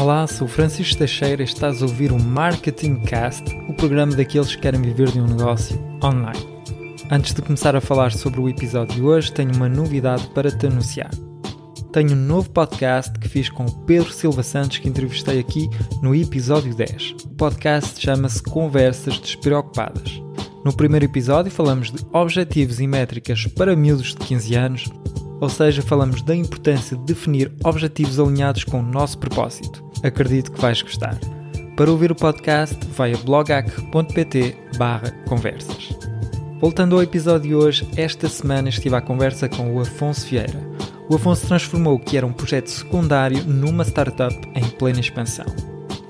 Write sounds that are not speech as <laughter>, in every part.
Olá, sou Francisco Teixeira e estás a ouvir o Marketing Cast, o programa daqueles que querem viver de um negócio online. Antes de começar a falar sobre o episódio de hoje, tenho uma novidade para te anunciar. Tenho um novo podcast que fiz com o Pedro Silva Santos, que entrevistei aqui no episódio 10. O podcast chama-se Conversas Despreocupadas. No primeiro episódio falamos de objetivos e métricas para miúdos de 15 anos, ou seja, falamos da importância de definir objetivos alinhados com o nosso propósito. Acredito que vais gostar. Para ouvir o podcast, vai a blogac.pt conversas. Voltando ao episódio de hoje, esta semana estive à conversa com o Afonso Vieira. O Afonso transformou o que era um projeto secundário numa startup em plena expansão.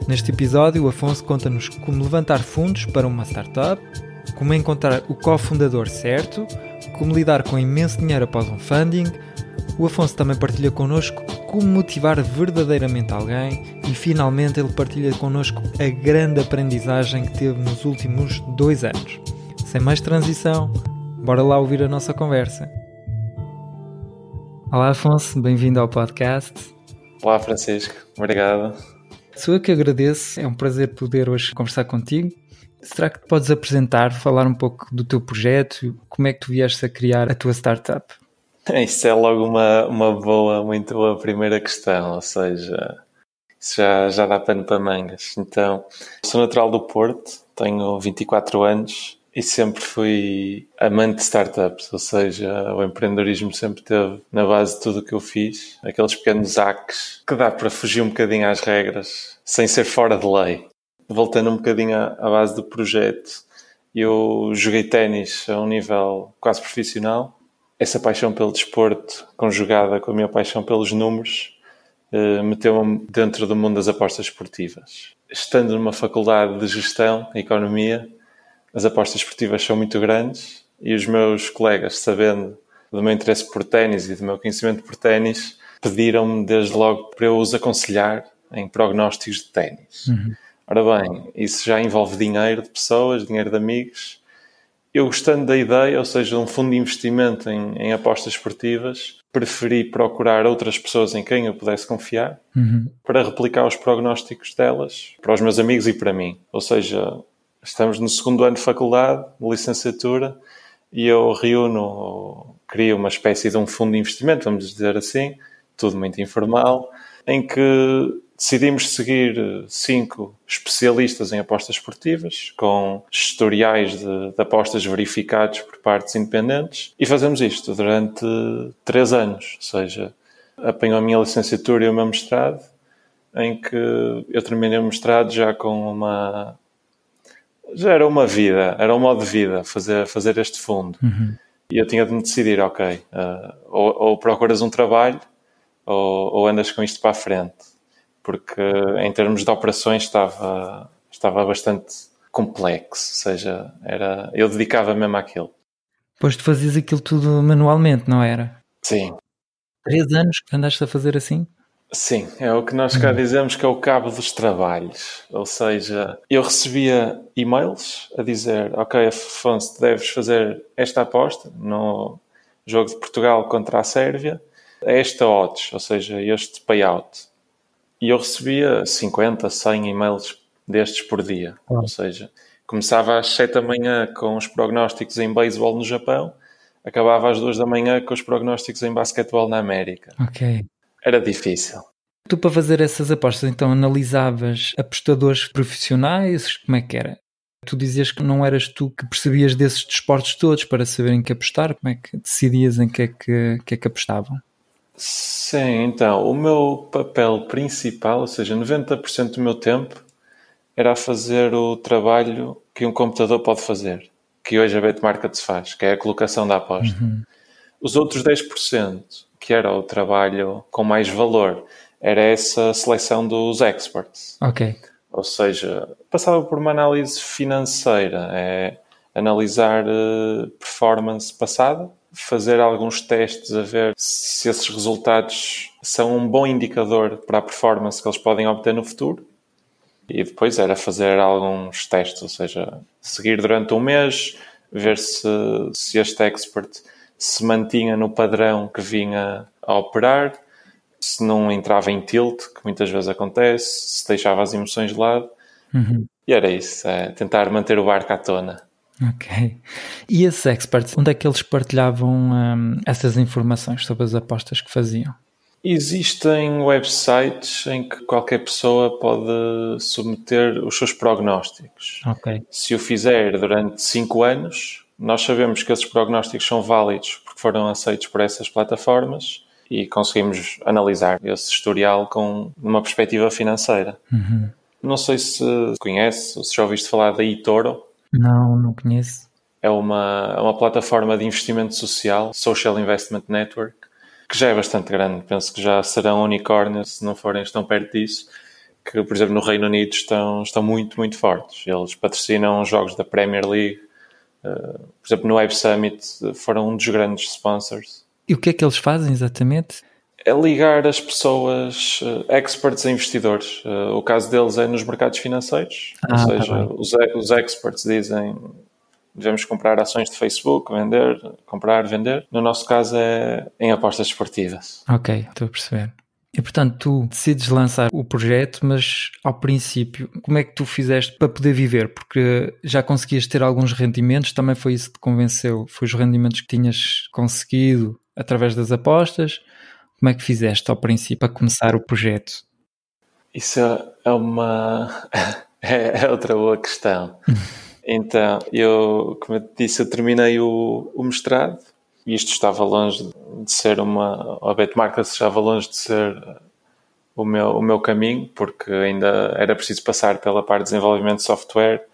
Neste episódio, o Afonso conta-nos como levantar fundos para uma startup, como encontrar o cofundador certo, como lidar com imenso dinheiro após um funding. O Afonso também partilha connosco como motivar verdadeiramente alguém e finalmente ele partilha connosco a grande aprendizagem que teve nos últimos dois anos. Sem mais transição, bora lá ouvir a nossa conversa. Olá Afonso, bem-vindo ao podcast. Olá Francisco, obrigado. Sou eu que agradeço, é um prazer poder hoje conversar contigo Será que te podes apresentar, falar um pouco do teu projeto, como é que tu vieste a criar a tua startup? <laughs> Isso é logo uma, uma boa, muito boa primeira questão, ou seja, isso já, já dá pano para mangas. Então, sou natural do Porto, tenho 24 anos e sempre fui amante de startups, ou seja, o empreendedorismo sempre teve na base de tudo o que eu fiz, aqueles pequenos hacks que dá para fugir um bocadinho às regras sem ser fora de lei voltando um bocadinho à, à base do projeto, eu joguei ténis a um nível quase profissional. Essa paixão pelo desporto, conjugada com a minha paixão pelos números, eh, meteu-me dentro do mundo das apostas esportivas. Estando numa faculdade de gestão, economia, as apostas esportivas são muito grandes e os meus colegas, sabendo do meu interesse por ténis e do meu conhecimento por ténis, pediram-me desde logo para eu os aconselhar em prognósticos de ténis. Uhum. Ora bem, isso já envolve dinheiro de pessoas, dinheiro de amigos. Eu gostando da ideia, ou seja, um fundo de investimento em, em apostas esportivas, preferi procurar outras pessoas em quem eu pudesse confiar uhum. para replicar os prognósticos delas para os meus amigos e para mim. Ou seja, estamos no segundo ano de faculdade, de licenciatura, e eu reúno, crio uma espécie de um fundo de investimento, vamos dizer assim, tudo muito informal, em que decidimos seguir eh, cinco especialistas em apostas esportivas, com historiais de, de, apostas verificados por partes independentes, e fazemos isto durante três anos, ou seja, apanhou a minha licenciatura e o meu mestrado, em que eu terminei o mestrado já com uma. Já era uma vida, era um modo de vida fazer, fazer este fundo. Uhum. E eu tinha de me decidir, ok, uh, ou, ou procuras um trabalho ou, ou andas com isto para a frente porque em termos de operações estava, estava bastante complexo, ou seja, era, eu dedicava mesmo àquilo. Pois tu fazias aquilo tudo manualmente, não era? Sim. Três anos que andaste a fazer assim? Sim, é o que nós cá hum. dizemos que é o cabo dos trabalhos. Ou seja, eu recebia e-mails a dizer: Ok, Afonso, deves fazer esta aposta no jogo de Portugal contra a Sérvia, esta odds, ou seja, este payout. E eu recebia 50, 100 e-mails destes por dia. Ah. Ou seja, começava às 7 da manhã com os prognósticos em beisebol no Japão, acabava às 2 da manhã com os prognósticos em basquetebol na América. Ok. Era difícil. Tu, para fazer essas apostas, então analisavas apostadores profissionais? Como é que era? Tu dizias que não eras tu que percebias desses desportos todos para saber em que apostar? Como é que decidias em que é que, que, é que apostavam? Sim, então, o meu papel principal, ou seja, 90% do meu tempo, era fazer o trabalho que um computador pode fazer, que hoje a Betmarket se faz, que é a colocação da aposta. Uhum. Os outros 10%, que era o trabalho com mais valor, era essa seleção dos experts. Ok. Ou seja, passava por uma análise financeira, é analisar uh, performance passada, fazer alguns testes a ver se esses resultados são um bom indicador para a performance que eles podem obter no futuro. E depois era fazer alguns testes, ou seja, seguir durante um mês, ver se, se este expert se mantinha no padrão que vinha a operar, se não entrava em tilt, que muitas vezes acontece, se deixava as emoções de lado. Uhum. E era isso, é tentar manter o barco à tona. Ok. E esses experts, onde é que eles partilhavam um, essas informações sobre as apostas que faziam? Existem websites em que qualquer pessoa pode submeter os seus prognósticos. Ok. Se o fizer durante 5 anos, nós sabemos que esses prognósticos são válidos porque foram aceitos por essas plataformas e conseguimos analisar esse historial com uma perspectiva financeira. Uhum. Não sei se conhece ou se já ouviste falar da eToro. Não, não conheço. É uma, é uma plataforma de investimento social, Social Investment Network, que já é bastante grande. Penso que já serão unicórnios, se não forem, estão perto disso. Que, por exemplo, no Reino Unido estão, estão muito, muito fortes. Eles patrocinam jogos da Premier League. Uh, por exemplo, no Web Summit foram um dos grandes sponsors. E o que é que eles fazem exatamente? É ligar as pessoas uh, experts a investidores. Uh, o caso deles é nos mercados financeiros. Ah, ou tá seja, tá os, os experts dizem devemos comprar ações de Facebook, vender, comprar, vender. No nosso caso é em apostas esportivas. Ok, estou a perceber. E portanto, tu decides lançar o projeto, mas ao princípio, como é que tu fizeste para poder viver? Porque já conseguias ter alguns rendimentos, também foi isso que te convenceu? Foi os rendimentos que tinhas conseguido através das apostas? Como é que fizeste ao princípio para começar o projeto? Isso é uma. <laughs> é outra boa questão. <laughs> então, eu, como eu disse, eu terminei o, o mestrado e isto estava longe de ser uma. A Betmarket estava longe de ser o meu, o meu caminho, porque ainda era preciso passar pela parte de desenvolvimento de software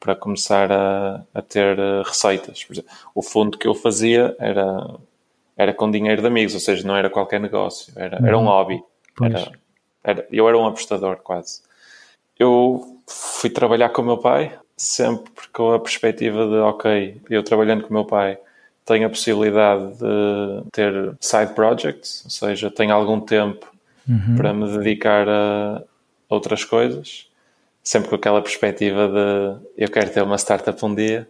para começar a, a ter receitas. Exemplo, o fundo que eu fazia era era com dinheiro de amigos, ou seja, não era qualquer negócio, era, era um uhum. hobby. Era, era, eu era um apostador quase. Eu fui trabalhar com o meu pai, sempre com a perspectiva de, ok, eu trabalhando com o meu pai tenho a possibilidade de ter side projects, ou seja, tenho algum tempo uhum. para me dedicar a outras coisas, sempre com aquela perspectiva de eu quero ter uma startup um dia.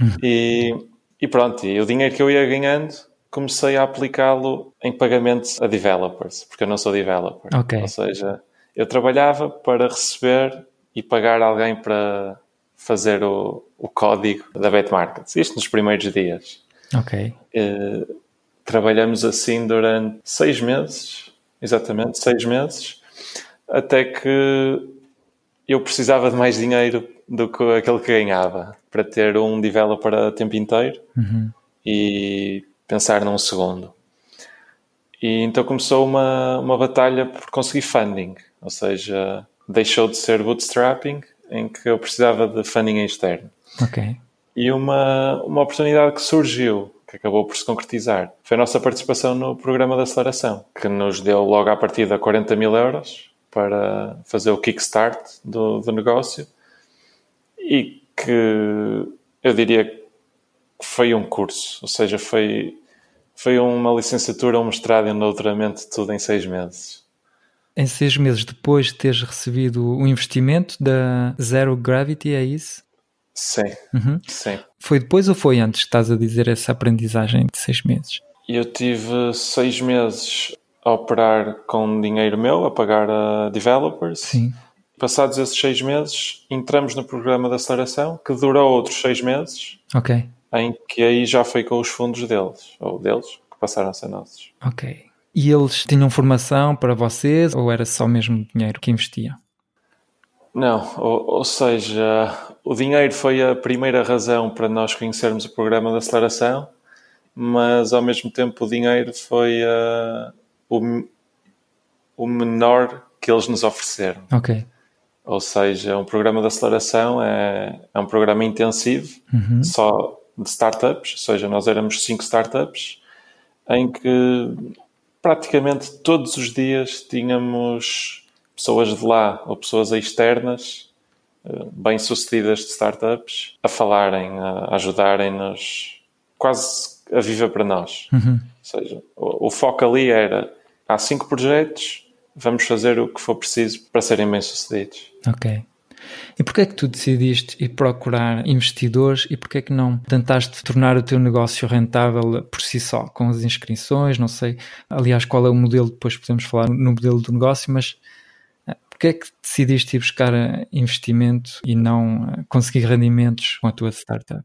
Uhum. E, e pronto, e o dinheiro que eu ia ganhando comecei a aplicá-lo em pagamentos a developers, porque eu não sou developer. Okay. Ou seja, eu trabalhava para receber e pagar alguém para fazer o, o código da Betmarkets. Isto nos primeiros dias. Ok. Uh, trabalhamos assim durante seis meses, exatamente, seis meses, até que eu precisava de mais dinheiro do que aquele que ganhava para ter um developer a tempo inteiro. Uhum. E pensar num segundo. E então começou uma, uma batalha por conseguir funding, ou seja, deixou de ser bootstrapping, em que eu precisava de funding externo. Ok. E uma, uma oportunidade que surgiu, que acabou por se concretizar, foi a nossa participação no programa de aceleração, que nos deu logo à partida 40 mil euros para fazer o kickstart do, do negócio e que eu diria que foi um curso, ou seja, foi, foi uma licenciatura, um mestrado e um doutoramento, tudo em seis meses. Em seis meses depois de teres recebido o investimento da Zero Gravity, é isso? Sim, uhum. sim. Foi depois ou foi antes que estás a dizer essa aprendizagem de seis meses? Eu tive seis meses a operar com dinheiro meu, a pagar a developers. Sim. Passados esses seis meses, entramos no programa de aceleração, que durou outros seis meses. Ok em que aí já foi com os fundos deles, ou deles, que passaram a ser nossos. Ok. E eles tinham formação para vocês ou era só mesmo dinheiro que investiam? Não, ou, ou, seja, o dinheiro foi a primeira razão para nós conhecermos o programa de aceleração, mas ao mesmo tempo o dinheiro foi uh, o, o menor que eles nos ofereceram. Ok. Ou seja, um programa de aceleração é, é um programa intensivo, uhum. só de startups, ou seja, nós éramos cinco startups, em que praticamente todos os dias tínhamos pessoas de lá ou pessoas externas, eh, bem-sucedidas de startups, a falarem, a ajudarem-nos, quase a viver para nós. Uhum. Ou seja, o, o foco ali era: há cinco projetos, vamos fazer o que for preciso para serem bem-sucedidos. Ok. E porquê é que tu decidiste ir procurar investidores e porquê é que não tentaste tornar o teu negócio rentável por si só, com as inscrições, não sei, aliás, qual é o modelo, depois podemos falar no modelo do negócio, mas eh, porquê é que decidiste ir buscar eh, investimento e não eh, conseguir rendimentos com a tua startup?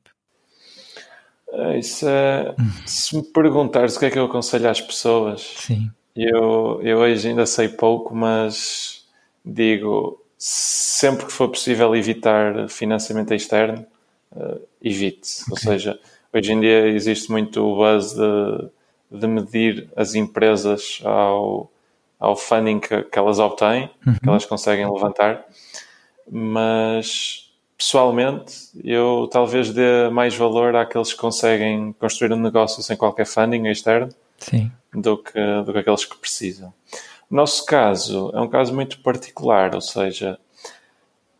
Isso é, se me perguntares o que é que eu aconselho às pessoas, Sim. Eu, eu hoje ainda sei pouco, mas digo, sempre que for possível evitar financiamento externo, uh, evite. Okay. Ou seja, hoje em dia existe muito o buzz de, de medir as empresas ao, ao funding que, que elas obtêm, uhum. que elas conseguem levantar, mas pessoalmente eu talvez dê mais valor àqueles que conseguem construir um negócio sem qualquer funding externo. Do, que, do que aqueles que precisam. Nosso caso é um caso muito particular, ou seja,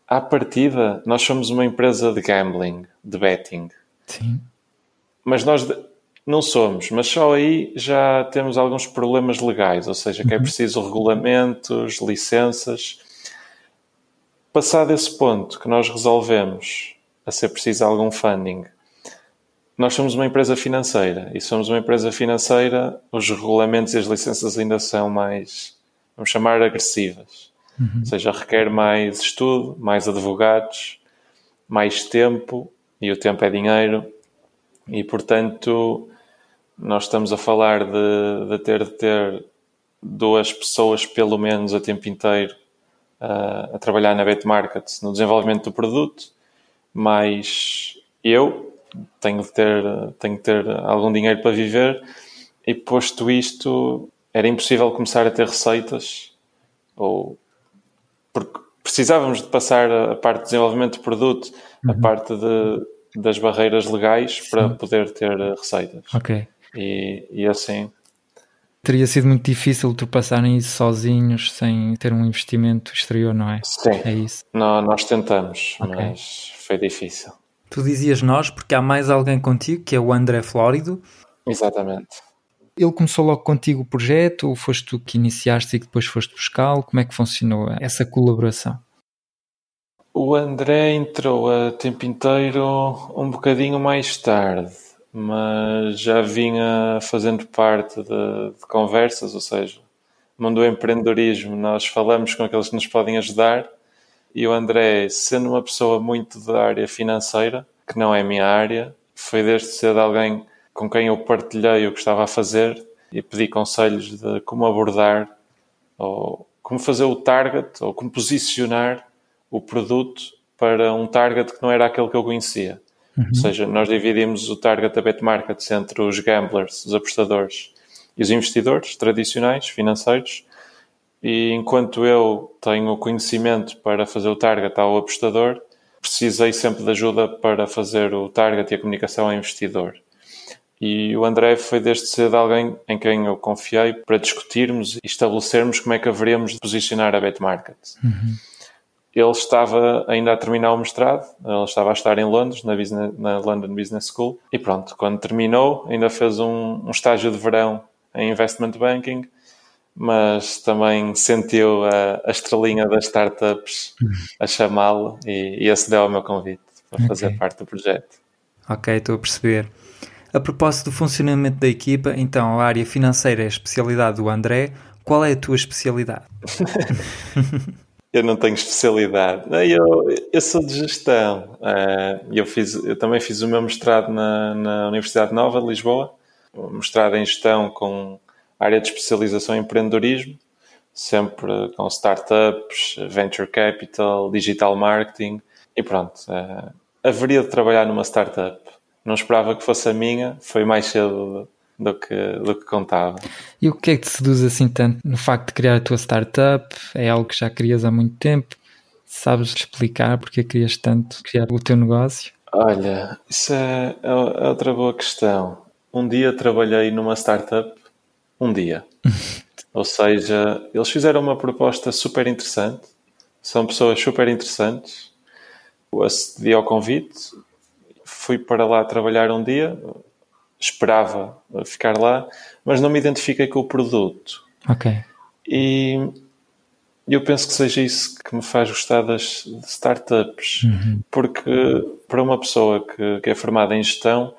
à partida, nós somos uma empresa de gambling, de betting. Sim. Mas nós não somos, mas só aí já temos alguns problemas legais, ou seja, que é uhum. preciso regulamentos, licenças. Passado esse ponto que nós resolvemos a ser preciso algum funding, nós somos uma empresa financeira e somos uma empresa financeira, os regulamentos e as licenças ainda são mais, vamos chamar, agressivas. Uhum. Ou seja, requer mais estudo, mais advogados, mais tempo, e o tempo é dinheiro, e portanto nós estamos a falar de, de ter de ter duas pessoas pelo menos a tempo inteiro uh, a trabalhar na Bet Market, no desenvolvimento do produto, mais eu, tenho de ter, tenho de ter algum dinheiro para viver, e posto isto, era impossível começar a ter receitas, ou porque precisávamos de passar a parte de desenvolvimento de produto, uhum. a parte de, das barreiras legais Sim. para poder ter receitas. Ok. E, e assim. Teria sido muito difícil ultrapassarem isso sozinhos, sem ter um investimento exterior, não é? Sim. É isso. Não, nós tentamos, okay. mas foi difícil. Tu dizias nós, porque há mais alguém contigo, que é o André Flórido. Exatamente. Ele começou logo contigo o projeto ou foste tu que iniciaste e que depois foste buscá-lo? Como é que funcionou essa colaboração? O André entrou a tempo inteiro um bocadinho mais tarde, mas já vinha fazendo parte de, de conversas, ou seja, do empreendedorismo nós falamos com aqueles que nos podem ajudar e o André, sendo uma pessoa muito da área financeira, que não é a minha área, foi desde cedo alguém com quem eu partilhei o que estava a fazer e pedi conselhos de como abordar ou como fazer o target ou como posicionar o produto para um target que não era aquele que eu conhecia. Uhum. Ou seja, nós dividimos o target da BetMarkets entre os gamblers, os apostadores e os investidores tradicionais, financeiros. E enquanto eu tenho conhecimento para fazer o target ao apostador, precisei sempre de ajuda para fazer o target e a comunicação ao investidor. E o André foi desde cedo alguém em quem eu confiei para discutirmos e estabelecermos como é que haveríamos de posicionar a BetMarket. Uhum. Ele estava ainda a terminar o mestrado, ele estava a estar em Londres, na, business, na London Business School, e pronto, quando terminou, ainda fez um, um estágio de verão em Investment Banking, mas também sentiu a, a estrelinha das startups a chamá-lo e, e acedeu ao meu convite para fazer okay. parte do projeto. Ok, estou a perceber. A propósito do funcionamento da equipa, então a área financeira é a especialidade do André. Qual é a tua especialidade? <laughs> eu não tenho especialidade. Eu, eu sou de gestão. Eh, eu, fiz, eu também fiz o meu mestrado na, na Universidade Nova de Lisboa, mestrado em gestão com área de especialização em empreendedorismo, sempre com startups, venture capital, digital marketing e pronto. Uh, haveria de trabalhar numa startup. Não esperava que fosse a minha, foi mais cedo do que, do que contava. E o que é que te seduz assim tanto no facto de criar a tua startup? É algo que já querias há muito tempo? Sabes explicar porque querias tanto criar o teu negócio? Olha, isso é, é outra boa questão. Um dia trabalhei numa startup um dia. <laughs> Ou seja, eles fizeram uma proposta super interessante, são pessoas super interessantes. Eu acedi ao convite, fui para lá trabalhar um dia, esperava ficar lá, mas não me identifiquei com o produto. Ok. E eu penso que seja isso que me faz gostar das startups, uhum. porque para uma pessoa que, que, é formada em gestão,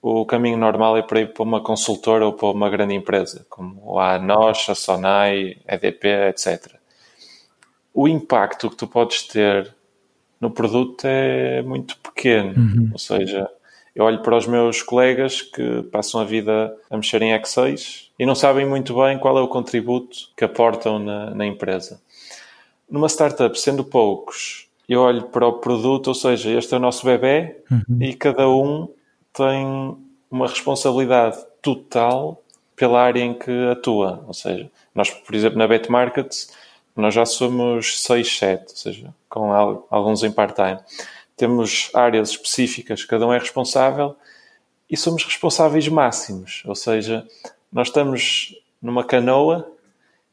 o caminho normal é para ir para uma consultora ou para uma grande empresa, como a NOS, a Sonai, a EDP, etc. O impacto que tu podes ter no produto é muito pequeno, uhum. ou seja, eu olho para os meus colegas que passam a vida a mexer em Excel e não sabem muito bem qual é o contributo que aportam na, na empresa. Numa startup, sendo poucos, eu olho para o produto, ou seja, este é o nosso bebê uhum. e cada um tem uma responsabilidade total pela área em que atua. Ou seja, nós, por exemplo, na Bet Markets, nós já somos 6, 7, ou seja, com alguns em part-time temos áreas específicas, cada um é responsável e somos responsáveis máximos. Ou seja, nós estamos numa canoa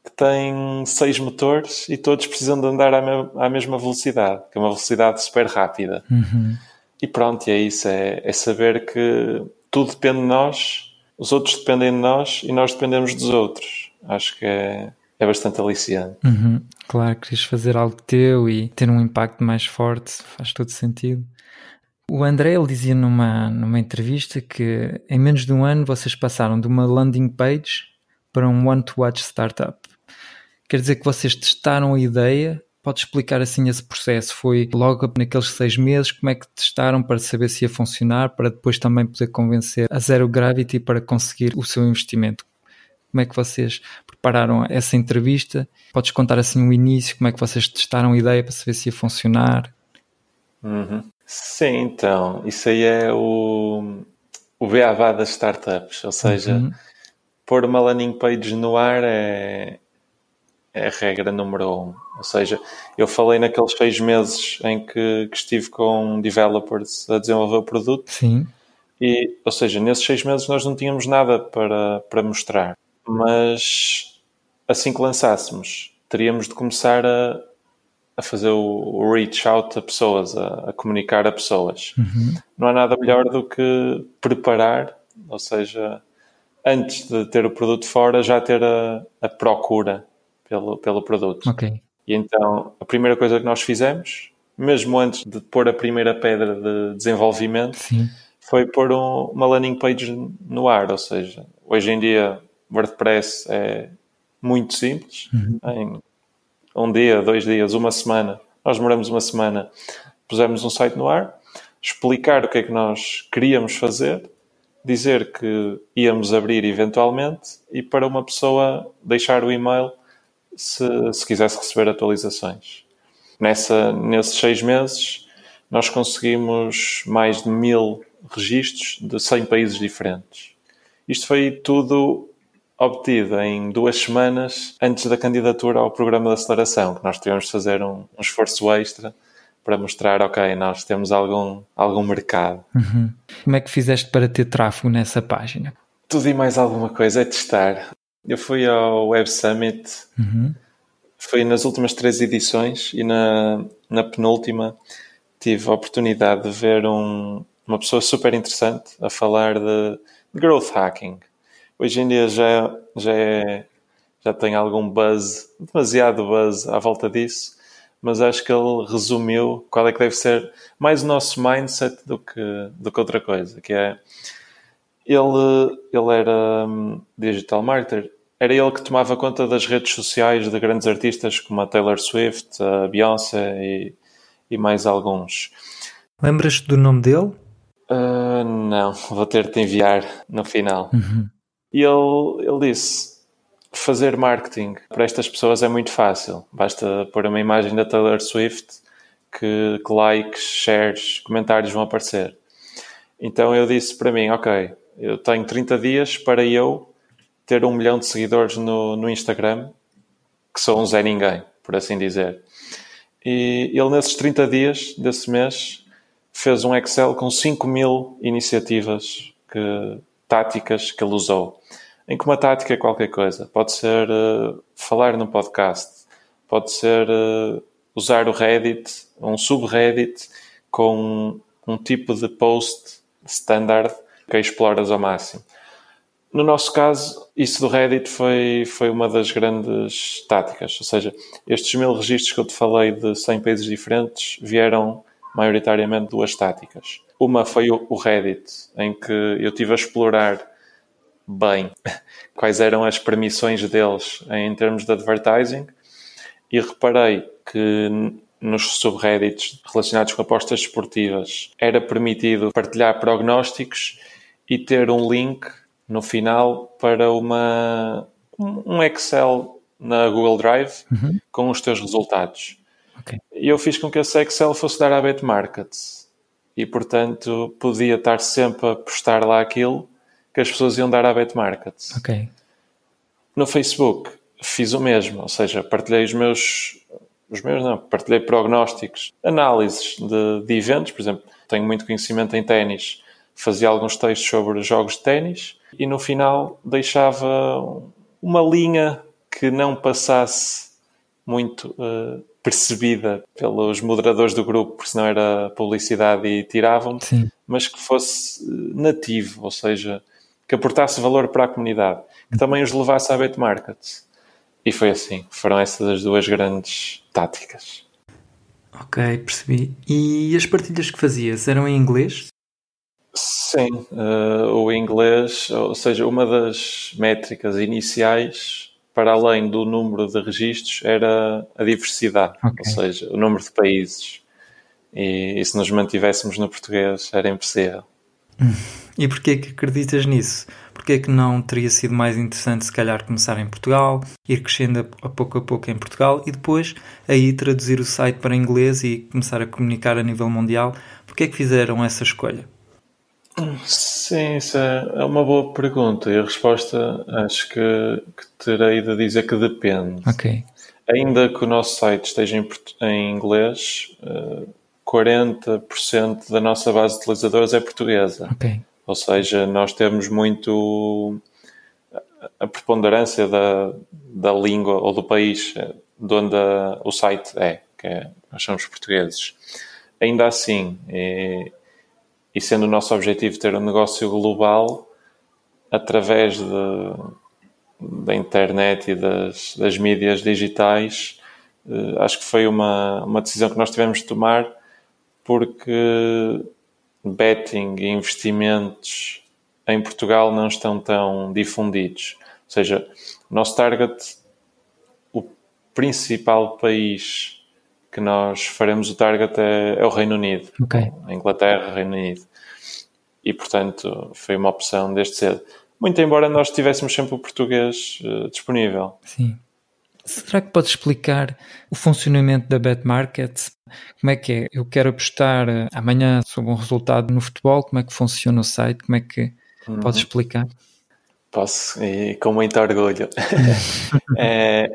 que tem seis motores e todos precisam de andar à, mesma velocidade, que é uma velocidade super rápida. Uhum. E pronto, é isso, é, é saber que tudo depende de nós, os outros dependem de nós e nós dependemos dos outros. Acho que é, é bastante aliciante. Uhum. Claro, queres fazer algo teu e ter um impacto mais forte, faz todo sentido. O André ele dizia numa, numa entrevista que em menos de um ano vocês passaram de uma landing page para um one-to-watch startup. Quer dizer que vocês testaram a ideia? Pode explicar assim esse processo? Foi logo naqueles seis meses? Como é que testaram para saber se ia funcionar, para depois também poder convencer a Zero Gravity para conseguir o seu investimento? Como é que vocês prepararam essa entrevista? Podes contar assim o início, como é que vocês testaram a ideia para saber se ia funcionar? Uhum. Sim, então, isso aí é o, o beabá das startups, ou seja, uhum. pôr uma landing page no ar é, é a regra número um. Ou seja, eu falei naqueles seis meses em que, que estive com developers a desenvolver o produto. Sim. E, ou seja, nesses seis meses nós não tínhamos nada para, para mostrar mas assim que lançássemos, teríamos de começar a, a fazer o, reach out a pessoas, a, a comunicar a pessoas. Uhum. Não há nada melhor do que preparar, ou seja, antes de ter o produto fora, já ter a, a procura pelo, pelo produto. Okay. E então, a primeira coisa que nós fizemos, mesmo antes de pôr a primeira pedra de desenvolvimento, Sim. foi pôr um, uma landing page no ar. Ou seja, hoje em dia WordPress é muito simples. Uhum. Em um dia, dois dias, uma semana, nós demoramos uma semana, pusemos um site no ar, explicar o que é que nós queríamos fazer, dizer que íamos abrir eventualmente e para uma pessoa deixar o e-mail se, se quisesse receber atualizações. Nessa, nesses seis meses, nós conseguimos mais de mil registros de 100 países diferentes. Isto foi tudo obtida em duas semanas antes da candidatura ao programa de aceleração, que nós tivemos de fazer um, um esforço extra para mostrar, ok, nós temos algum, algum mercado. Uhum. Como é que fizeste para ter tráfego nessa página? Tudo e mais alguma coisa, é testar. Eu fui ao Web Summit, uhum. foi nas últimas três edições e na, na penúltima tive a oportunidade de ver um, uma pessoa super interessante a falar de growth hacking hoje em dia já, já, é, já tem algum buzz, demasiado buzz à volta disso, mas acho que ele resumiu qual é que deve ser mais o nosso mindset do que, do que outra coisa, que é ele, ele era um, digital marketer, era ele que tomava conta das redes sociais de grandes artistas como a Taylor Swift, a Beyoncé e, e mais alguns. Lembras-te do nome dele? Uh, não, vou ter de enviar no final. Uhum. E ele, ele disse: fazer marketing para estas pessoas é muito fácil. Basta pôr uma imagem da Taylor Swift que, que likes, shares, comentários vão aparecer. Então eu disse para mim: Ok, eu tenho 30 dias para eu ter um milhão de seguidores no, no Instagram, que sou um Zé Ninguém, por assim dizer. E ele, nesses 30 dias desse mês, fez um Excel com 5 mil iniciativas que, táticas que ele usou. Em que uma tática é qualquer coisa. Pode ser uh, falar num podcast, pode ser uh, usar o Reddit, um subreddit com um, um tipo de post standard que exploras ao máximo. No nosso caso, isso do Reddit foi, foi uma das grandes táticas. Ou seja, estes mil registros que eu te falei de 100 países diferentes vieram maioritariamente duas táticas. Uma foi o Reddit, em que eu tive a explorar bem <laughs> quais eram as permissões deles em termos de advertising e reparei que nos subreddits relacionados com apostas esportivas era permitido partilhar prognósticos e ter um link no final para uma, um Excel na Google Drive uhum. com os teus resultados. Okay. E eu fiz com que esse Excel fosse dar à BetMarket. E, portanto, podia estar sempre a postar lá aquilo que as pessoas iam dar à BetMarket. Okay. No Facebook, fiz o mesmo. Ou seja, partilhei os meus... Os meus não, partilhei prognósticos, análises de, de eventos. Por exemplo, tenho muito conhecimento em ténis. Fazia alguns textos sobre jogos de ténis e no final deixava uma linha que não passasse muito uh, percebida pelos moderadores do grupo, porque senão era publicidade e tiravam, mas que fosse nativo, ou seja, que aportasse valor para a comunidade, que também os levasse à bet market. E foi assim, foram essas as duas grandes táticas. Ok, percebi. E as partilhas que fazias eram em inglês? Sim, uh, o inglês, ou seja, uma das métricas iniciais para além do número de registros, era a diversidade, okay. ou seja, o número de países. E, e se nos mantivéssemos no português, era impossível. E porquê que acreditas nisso? Porquê que não teria sido mais interessante, se calhar, começar em Portugal, ir crescendo a pouco a pouco em Portugal e depois aí traduzir o site para inglês e começar a comunicar a nível mundial? Porquê que fizeram essa escolha? Sim, isso é, é uma boa pergunta e a resposta acho que, que terei de dizer que depende. Ok. Ainda que o nosso site esteja em, em inglês, uh, eh, 40% da nossa base de utilizadores é portuguesa. Ok. Ou seja, nós temos muito a preponderância da, da língua ou do país de onde a, o site é, que é, nós somos portugueses. Ainda assim, é, e sendo o nosso objetivo ter um negócio global através de, da internet e das, das mídias digitais, eh, acho que foi uma, uma decisão que nós tivemos de tomar porque betting e investimentos em Portugal não estão tão difundidos. Ou seja, o nosso target, o principal país que nós faremos o target é, é o Reino Unido. Okay. Inglaterra, Reino Unido. E, portanto, foi uma opção desde cedo. Muito embora nós tivéssemos sempre o português uh, disponível. Sim. Será que pode explicar o funcionamento da Bet Market? Como é que é? Eu quero apostar eh, amanhã sobre um resultado no futebol, como é que funciona o site? Como é que uhum. podes explicar? Posso, e com muito orgulho. <laughs> <laughs> é,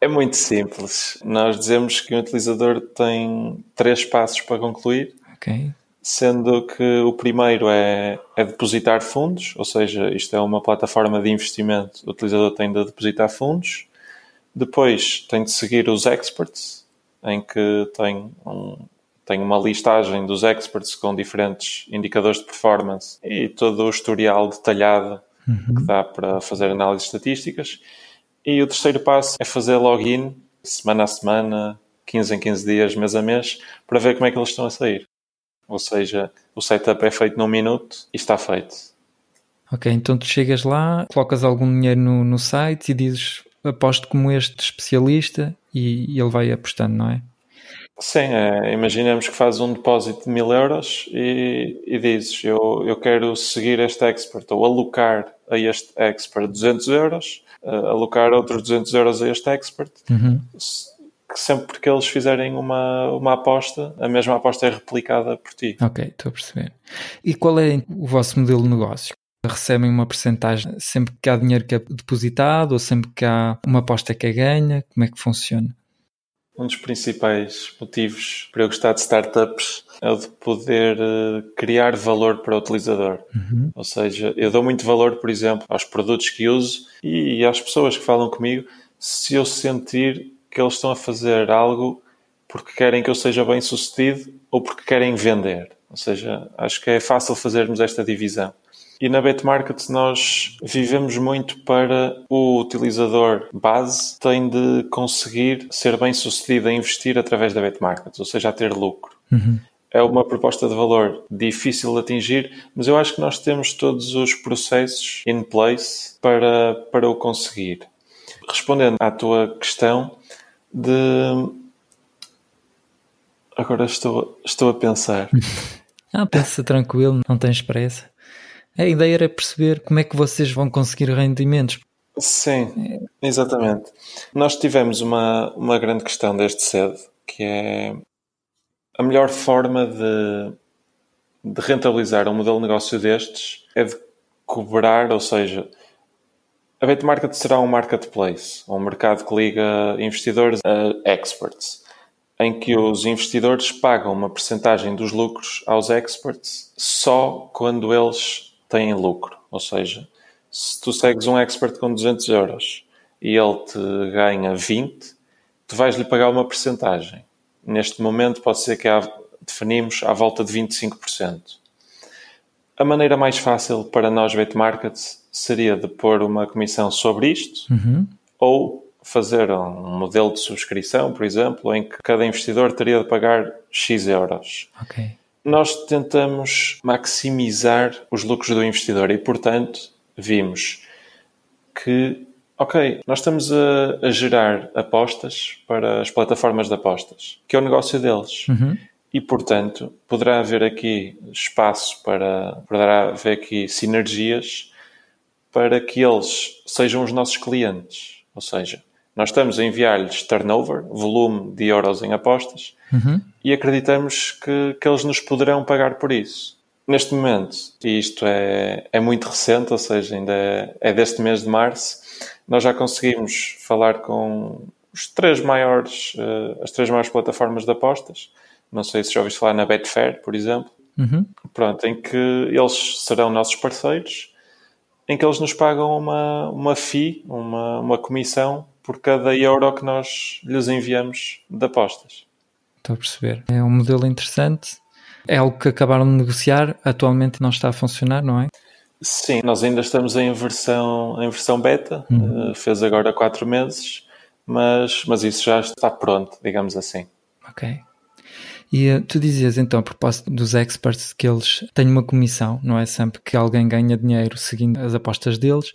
é muito simples. Nós dizemos que um utilizador tem três passos para concluir. Ok. Sendo que o primeiro é, é depositar fundos, ou seja, isto é uma plataforma de investimento, o utilizador tem de depositar fundos. Depois tem de seguir os experts, em que tem, um, tem uma listagem dos experts com diferentes indicadores de performance e todo o historial detalhado uhum. que dá para fazer análises estatísticas. E o terceiro passo é fazer login semana a semana, 15 em 15 dias, mês a mês, para ver como é que eles estão a sair. Ou seja, o setup é feito num minuto e está feito. Ok, então tu chegas lá, colocas algum dinheiro no, no site e dizes aposto como este especialista e, e ele vai apostando, não é? Sim, é, imaginemos que fazes um depósito de mil euros e, e dizes eu, eu quero seguir este expert ou alocar a este expert 200 euros uh, alocar outros 200 euros a este expert, uhum. que sempre que eles fizerem uma, uma aposta, a mesma aposta é replicada por ti. Ok, estou a perceber. E qual é o vosso modelo de negócio? Recebem uma porcentagem sempre que há dinheiro que é depositado ou sempre que há uma aposta que é ganha? Como é que funciona? Um dos principais motivos para eu gostar de startups é o de poder uh, criar valor para o utilizador. Uhum. Ou seja, eu dou muito valor, por exemplo, aos produtos que uso e às pessoas que falam comigo se eu sentir que eles estão a fazer algo porque querem que eu seja bem sucedido ou porque querem vender. Ou seja, acho que é fácil fazermos esta divisão. E na BetMarket nós vivemos muito para o utilizador base tem de conseguir ser bem sucedido a investir através da BetMarket, ou seja, a ter lucro. Uhum. É uma proposta de valor difícil de atingir, mas eu acho que nós temos todos os processos in place para, para o conseguir. Respondendo à tua questão de. Agora estou, estou a pensar. <laughs> ah, pensa tranquilo, não tens pressa. A ideia era perceber como é que vocês vão conseguir rendimentos. Sim, exatamente. Nós tivemos uma, uma grande questão desde cedo, que é a melhor forma de, de rentabilizar um modelo de negócio destes é de cobrar, ou seja, a BetMarket será um marketplace, um mercado que liga investidores a experts, em que os investidores pagam uma percentagem dos lucros aos experts só quando eles têm lucro. Ou seja, se tu segues um expert com 200 euros e ele te ganha 20, tu vais-lhe pagar uma percentagem. Neste momento pode ser que há, definimos à volta de 25%. A maneira mais fácil para nós, Betmarkets, seria de pôr uma comissão sobre isto uhum. ou fazer um modelo de subscrição, por exemplo, em que cada investidor teria de pagar X euros. Okay nós tentamos maximizar os lucros do investidor e, portanto, vimos que, ok, nós estamos a, a gerar apostas para as plataformas de apostas, que é o negócio deles. Uhum. E, portanto, poderá haver aqui espaço para, poderá haver aqui sinergias para que eles sejam os nossos clientes. Ou seja, nós estamos a enviar-lhes turnover, volume de euros em apostas, uhum. e acreditamos que, que eles nos poderão pagar por isso. Neste momento, e isto é, é muito recente, ou seja, ainda é, é deste mês de março, nós já conseguimos falar com os três maiores, uh, as três maiores plataformas de apostas. Não sei se já ouviste falar na Betfair, por exemplo. Uhum. Pronto, em que eles serão nossos parceiros, em que eles nos pagam uma, uma fee, uma, uma comissão por cada euro que nós lhes enviamos de apostas. Estou a perceber. É um modelo interessante. É algo que acabaram de negociar, atualmente não está a funcionar, não é? Sim, nós ainda estamos em versão, em versão beta, uhum. uh, fez agora quatro meses, mas, mas isso já está pronto, digamos assim. Ok. E uh, tu dizias então, a propósito dos experts, que eles têm uma comissão, não é sempre que alguém ganha dinheiro seguindo as apostas deles,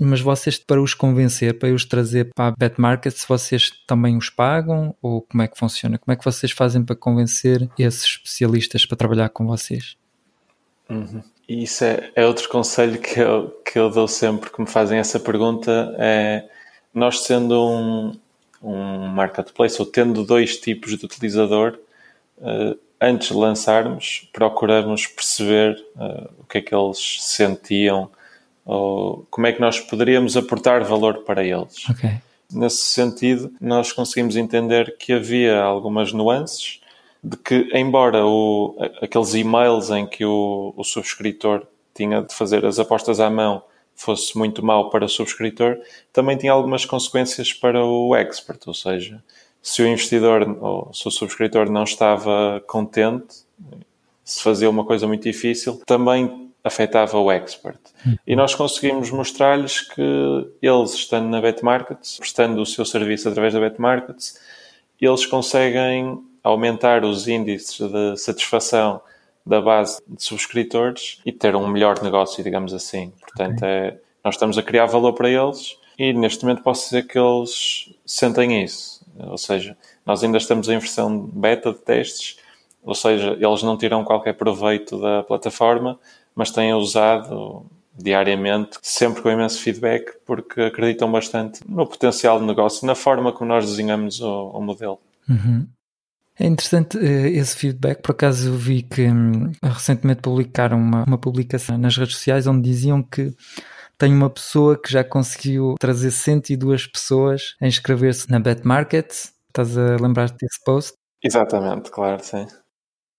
mas vocês, para os convencer, para os trazer para a Bet Market, se vocês também os pagam ou como é que funciona? Como é que vocês fazem para convencer esses especialistas para trabalhar com vocês? Uhum. Isso é, é, outro conselho que eu, que eu dou sempre que me fazem essa pergunta. É, nós sendo um, um marketplace ou tendo dois tipos de utilizador, uh, antes de lançarmos, procuramos perceber uh, o que é que eles sentiam ou como é que nós poderíamos aportar valor para eles. Okay. Nesse sentido, nós conseguimos entender que havia algumas nuances de que, embora o, aqueles e-mails em que o, o subscritor tinha de fazer as apostas à mão fosse muito mau para o subscritor, também tinha algumas consequências para o expert, ou seja, se o investidor ou se o subscritor não estava contente, se fazia uma coisa muito difícil, também afetava o expert. E nós conseguimos mostrar-lhes que eles, estando na BetMarkets, prestando o seu serviço através da BetMarkets, eles conseguem aumentar os índices de satisfação da base de subscritores e ter um melhor negócio, digamos assim. Portanto, é, nós estamos a criar valor para eles e neste momento posso dizer que eles sentem isso. Ou seja, nós ainda estamos em versão beta de testes, ou seja, eles não tiram qualquer proveito da plataforma, mas têm usado diariamente, sempre com imenso feedback, porque acreditam bastante no potencial de negócio, na forma como nós desenhamos o, o modelo. Uhum. É interessante uh, esse feedback. Por acaso eu vi que um, recentemente publicaram uma, uma publicação nas redes sociais onde diziam que tem uma pessoa que já conseguiu trazer 102 pessoas a inscrever-se na Bet Market. Estás a lembrar-te desse post? Exatamente, claro, sim.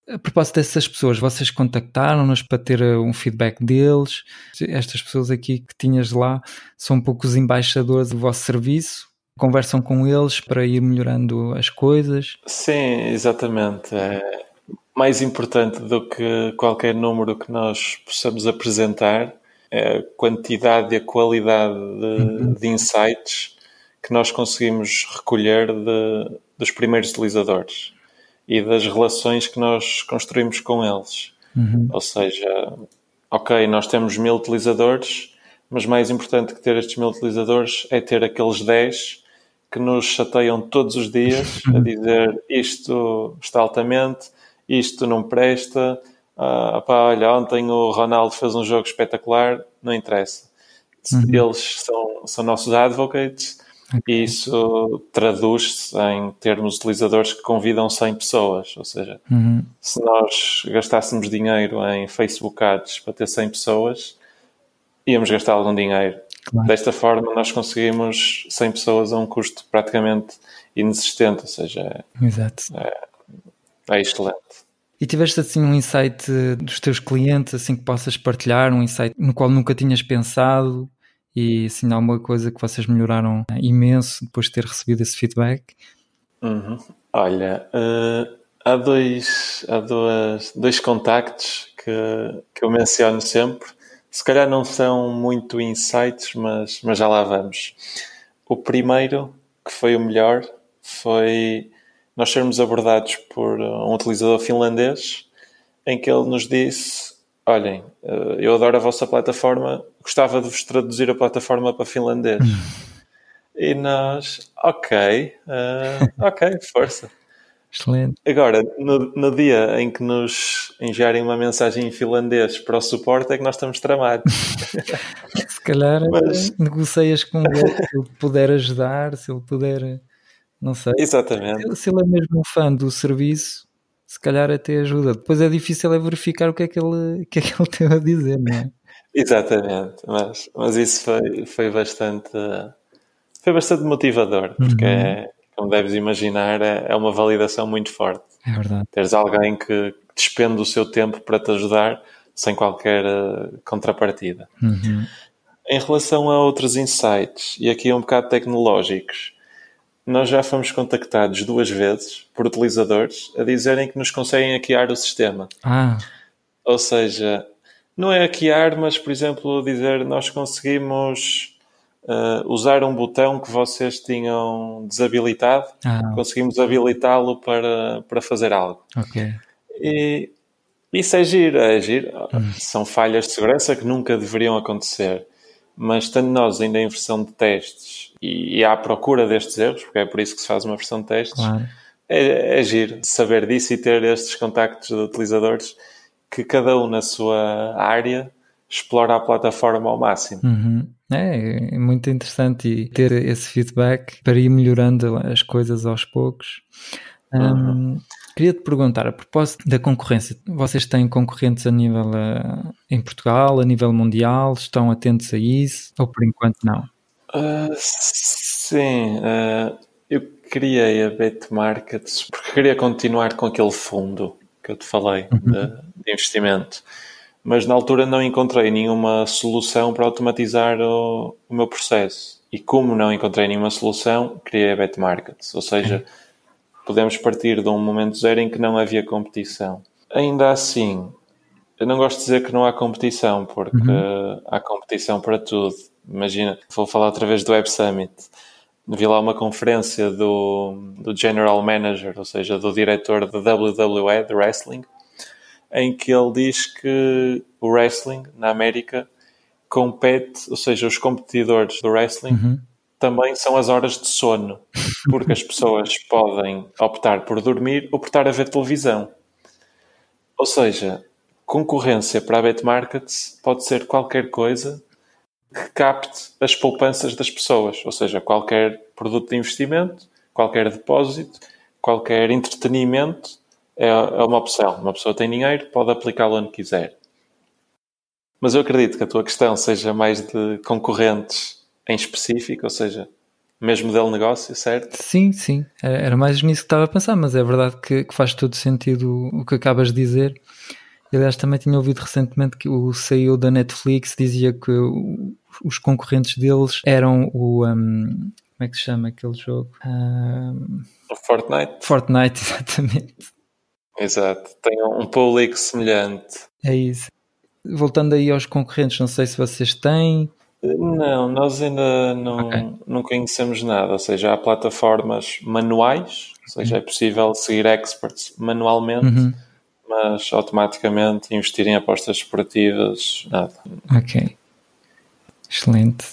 A propósito dessas pessoas, vocês contactaram-nos para ter uh, um feedback deles? Estas pessoas aqui que tinhas lá são um pouco os embaixadores do vosso serviço? Conversam com eles para ir melhorando as coisas? Sim, exatamente. É mais importante do que qualquer número que nós possamos apresentar é a quantidade e a qualidade de, uhum. de insights que nós conseguimos recolher de, dos primeiros utilizadores e das relações que nós construímos com eles. Uhum. Ou seja, ok, nós temos mil utilizadores, mas mais importante que ter estes mil utilizadores é ter aqueles 10 que nos chateiam todos os dias a <laughs> dizer isto está altamente, isto não presta, ah, pá, olha, ontem o Ronaldo fez um jogo espetacular, não interessa. Uhum. Eles são, são nossos advocates okay. isso traduz-se em termos utilizadores que convidam 100 pessoas. Ou seja, uhum. se nós gastássemos dinheiro em Facebook Ads para ter 100 pessoas, íamos gastar algum dinheiro. Claro. Desta forma, nós conseguimos 100 pessoas a um custo praticamente inexistente, ou seja. É, é excelente. E tiveste assim um insight dos teus clientes, assim que possas partilhar, um insight no qual nunca tinhas pensado e assim alguma coisa que vocês melhoraram imenso depois de ter recebido esse feedback? Uhum. Olha, uh, há dois, há dois, dois contactos que, que eu menciono sempre. Se calhar não são muito insights, mas, mas já lá vamos. O primeiro, que foi o melhor, foi nós sermos abordados por um utilizador finlandês em que ele nos disse: Olhem, uh, eu adoro a vossa plataforma, gostava de vos traduzir a plataforma para finlandês. <laughs> e nós, ok, uh, ok, <laughs> força. Excelente. Agora, no, no, dia em que nos enviarem uma mensagem em finlandês para o suporte, é que nós estamos tramados. <laughs> se calhar Mas... negocias com ele se ele puder ajudar, se ele puder não sei. Exatamente. Se ele é mesmo um fã do serviço, se calhar até ajuda. Depois é difícil é verificar o que é que ele, o que é que ele tem a dizer, não é? <laughs> Exatamente, mas, mas isso foi, foi bastante foi bastante motivador, porque uhum. é, como deves imaginar, é, é, uma validação muito forte. É verdade. Teres alguém que despende o seu tempo para te ajudar sem qualquer uh, contrapartida. Uhum. Em relação a outros insights, e aqui um bocado tecnológicos, nós já fomos contactados duas vezes por utilizadores a dizerem que nos conseguem hackear o sistema. Ah. Ou seja, não é hackear, mas, por exemplo, dizer nós conseguimos uh, usar um botão que vocês tinham desabilitado, ah. conseguimos habilitá-lo para, para fazer algo. Ok. E isso é giro, é giro. Hum. São falhas de segurança que nunca deveriam acontecer. Mas estando nós ainda em versão de testes e, e à procura destes erros, porque é por isso que se faz uma versão de testes, claro. é, é giro saber disso e ter estes contactos de utilizadores que cada um na sua área explora a plataforma ao máximo. Uhum. É, é, muito interessante e ter esse feedback para ir melhorando as coisas aos poucos. Uhum. Queria te perguntar, a propósito da concorrência, vocês têm concorrentes a nível uh, em Portugal, a nível mundial, estão atentos a isso ou por enquanto não? Uh, sim, uh, eu criei a Bet Markets porque queria continuar com aquele fundo que eu te falei uhum. de, de, investimento, mas na altura não encontrei nenhuma solução para automatizar o, o, meu processo. E como não encontrei nenhuma solução, criei a Bet Markets, ou seja, uhum. Podemos partir de um momento zero em que não havia competição. Ainda assim, eu não gosto de dizer que não há competição, porque uhum. há competição para tudo Imagina, vou falar outra vez do Web Summit. Vi lá uma conferência do, do General Manager, ou seja, do diretor da WWE, de Wrestling, em que ele diz que o wrestling na América compete, ou seja, os competidores do wrestling uhum. Também são as horas de sono, porque as pessoas podem optar por dormir ou por estar a ver televisão. Ou seja, concorrência para a Bet Markets pode ser qualquer coisa que capte as poupanças das pessoas, ou seja, qualquer produto de investimento, qualquer depósito, qualquer entretenimento é, é uma opção. Uma pessoa tem dinheiro, pode aplicá-lo onde quiser. Mas eu acredito que a tua questão seja mais de concorrentes em específico, ou seja, mesmo modelo de negócio, certo? Sim, sim. Era mais nisso que estava a pensar, mas é verdade que, que faz todo sentido o que acabas de dizer. Aliás, também tinha ouvido recentemente que o CEO da Netflix dizia que os concorrentes deles eram o. Um, como é que se chama aquele jogo? Um, o Fortnite. Fortnite, <laughs> exatamente. Exato, tem um público semelhante. É isso. Voltando aí aos concorrentes, não sei se vocês têm. Não, nós ainda não, okay. não conhecemos nada, ou seja, há plataformas manuais, ou seja, é possível seguir experts manualmente, uhum. mas automaticamente investir em apostas esportivas, nada. Ok, excelente.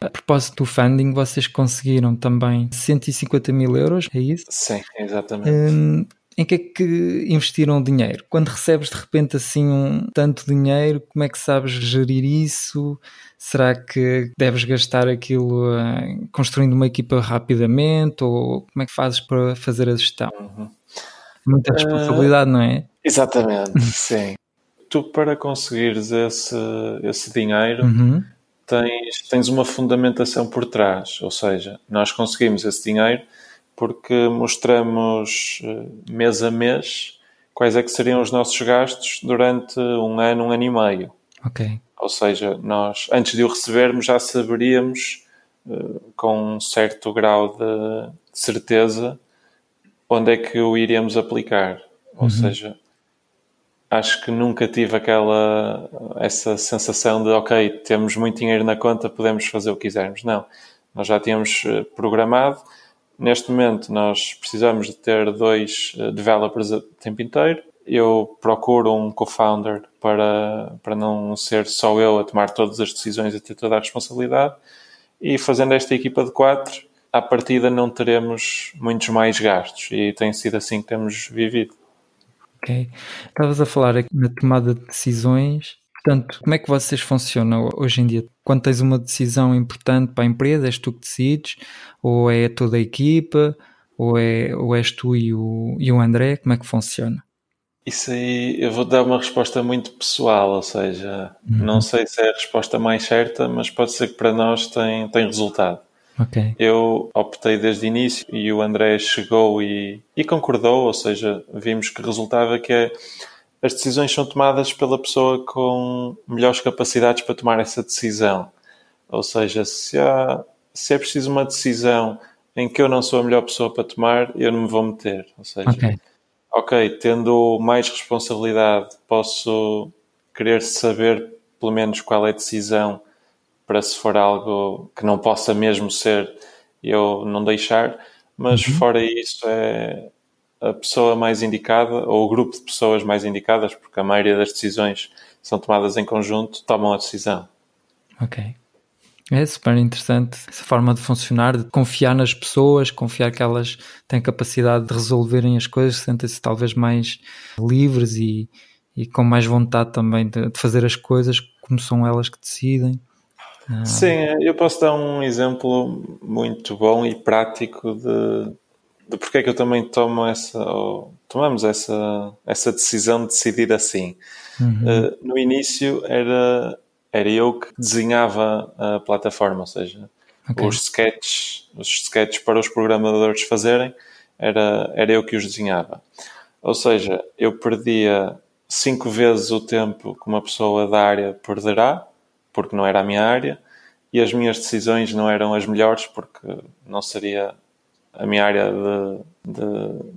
A propósito do funding, vocês conseguiram também 150 mil euros, é isso? Sim, exatamente. Hum, em que é que investiram o dinheiro? Quando recebes de repente assim um tanto dinheiro, como é que sabes gerir isso? Será que deves gastar aquilo uh, construindo uma equipa rapidamente? Ou como é que fazes para fazer a gestão? Uhum. Muita responsabilidade, uh, não é? Exatamente, <laughs> sim. Tu, para conseguires esse, esse dinheiro, uhum tens, tens uma fundamentação por trás, ou seja, nós conseguimos esse dinheiro porque mostramos eh, mês a mês quais é que seriam os nossos gastos durante um ano, um ano e meio. Ok. Ou seja, nós antes de o recebermos já saberíamos uh, com um certo grau de certeza onde é que o iríamos aplicar. Ou uhum. seja, acho que nunca tive aquela essa sensação de ok, temos muito dinheiro na conta, podemos fazer o que quisermos. Não, nós já tínhamos eh, programado. Neste momento nós precisamos de ter dois eh, developers o tempo inteiro. Eu procuro um co-founder para, para não ser só eu a tomar todas as decisões e ter toda a responsabilidade. E fazendo esta equipa de quatro, à partida não teremos muitos mais gastos. E tem sido assim que temos vivido. Ok. Estavas a falar aqui na tomada de decisões. Portanto, como é que vocês funcionam hoje em dia? Quando tens uma decisão importante para a empresa, és tu que decides? Ou é toda a equipa? Ou, é, ou és tu e o, e o André? Como é que funciona? Isso aí eu vou dar uma resposta muito pessoal, ou seja, uhum. não sei se é a resposta mais certa, mas pode ser que para nós tem, tem resultado. Okay. Eu optei desde o início e o André chegou e, e concordou, ou seja, vimos que resultava que é, as decisões são tomadas pela pessoa com melhores capacidades para tomar essa decisão. Ou seja, se, há, se é preciso uma decisão em que eu não sou a melhor pessoa para tomar, eu não me vou meter. Ou seja, okay. ok, tendo mais responsabilidade, posso querer saber pelo menos qual é a decisão para se for algo que não possa mesmo ser eu não deixar, mas uhum. fora isso é a pessoa mais indicada ou o grupo de pessoas mais indicadas, porque a maioria das decisões são tomadas em conjunto, tomam a decisão. Ok. É super interessante essa forma de funcionar, de confiar nas pessoas, confiar que elas têm capacidade de resolverem as coisas, sentem-se talvez mais livres e, e com mais vontade também de, de fazer as coisas como são elas que decidem. Ah. Sim, eu posso dar um exemplo muito bom e prático de, de porque é que eu também tomo essa, ou tomamos essa, essa decisão de decidir assim. Uhum. Uh, no início era, era eu que desenhava a plataforma, ou seja, okay. os sketches, os sketches para os programadores fazerem, era, era eu que os desenhava. Ou seja, eu perdia cinco vezes o tempo que uma pessoa da área perderá porque não era a minha área, e as minhas decisões não eram as melhores porque não seria a minha área de, de,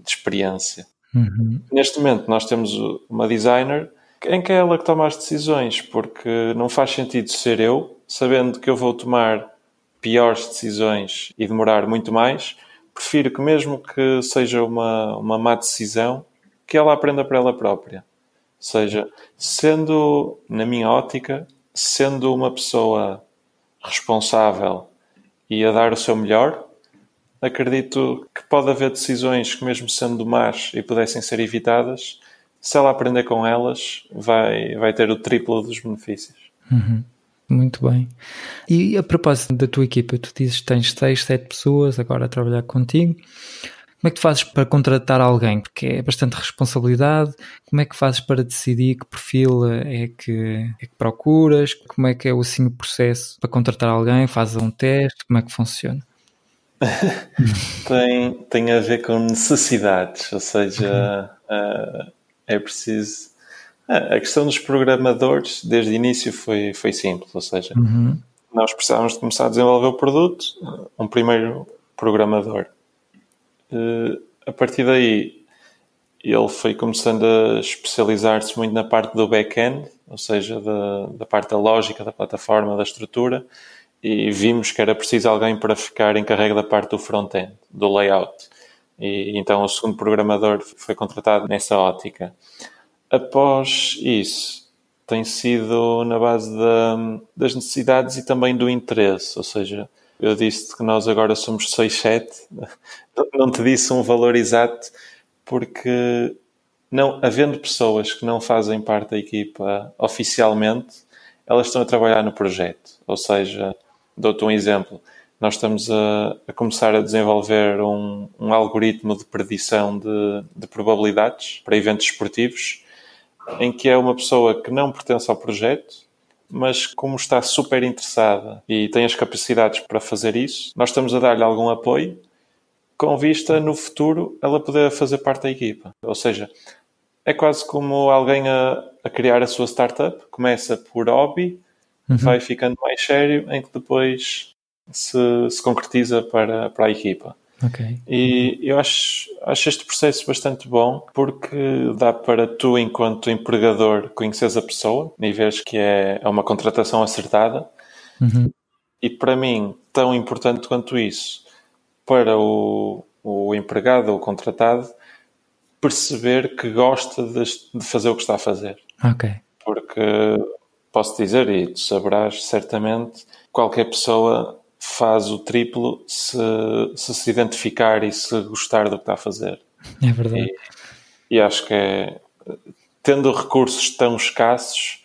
de experiência. Uhum. Neste momento nós temos uma designer em que é ela que toma as decisões, porque não faz sentido ser eu, sabendo que eu vou tomar piores decisões e demorar muito mais, prefiro que mesmo que seja uma, uma má decisão, que ela aprenda para ela própria. Ou seja, sendo, na minha ótica, sendo uma pessoa responsável e a dar o seu melhor, acredito que pode haver decisões que, mesmo sendo más e pudessem ser evitadas, se ela aprender com elas, vai, vai ter o triplo dos benefícios. Uhum. Muito bem. E a propósito da tua equipa, tu dizes que tens 6, 7 pessoas agora a trabalhar contigo. Como é que tu fazes para contratar alguém? Porque é bastante responsabilidade. Como é que fazes para decidir que perfil é que, é que procuras? Como é que é assim, o processo para contratar alguém? Fazes um teste? Como é que funciona? <laughs> tem, tem a ver com necessidades, ou seja, uhum. uh, é preciso. A questão dos programadores, desde o início, foi, foi simples, ou seja, uhum. nós precisávamos de começar a desenvolver o produto, um primeiro programador. Uh, a partir daí, ele foi começando a especializar-se muito na parte do back-end ou seja, da, da parte da lógica, da plataforma, da estrutura, e vimos que era preciso alguém para ficar encarregue da parte do front-end, do layout. E então o segundo programador foi contratado nessa ótica. Após isso, tem sido na base da, das necessidades e também do interesse, ou seja, eu disse que nós agora somos 6, 7, <laughs> não te disse um valor exato, porque não, havendo pessoas que não fazem parte da equipa oficialmente, elas estão a trabalhar no projeto. Ou seja, dou-te um exemplo. Nós estamos a, a começar a desenvolver um, um algoritmo de predição de, de, probabilidades para eventos esportivos, em que é uma pessoa que não pertence ao projeto, mas como está super interessada e tem as capacidades para fazer isso, nós estamos a dar-lhe algum apoio com vista no futuro ela poder fazer parte da equipa. Ou seja, é quase como alguém a, a criar a sua startup, começa por hobby, uhum. vai ficando mais sério, em que depois se, se concretiza para, para a equipa. Okay. E eu acho, acho este processo bastante bom porque dá para tu, enquanto empregador, conheces a pessoa e vês que é, é uma contratação acertada. Uhum. E para mim, tão importante quanto isso, para o, o empregado ou contratado, perceber que gosta de, de fazer o que está a fazer. Ok. Porque posso dizer, e tu saberás certamente, qualquer pessoa faz o triplo se, se se identificar e se gostar do que está a fazer. É verdade. E, e acho que é, tendo recursos tão escassos,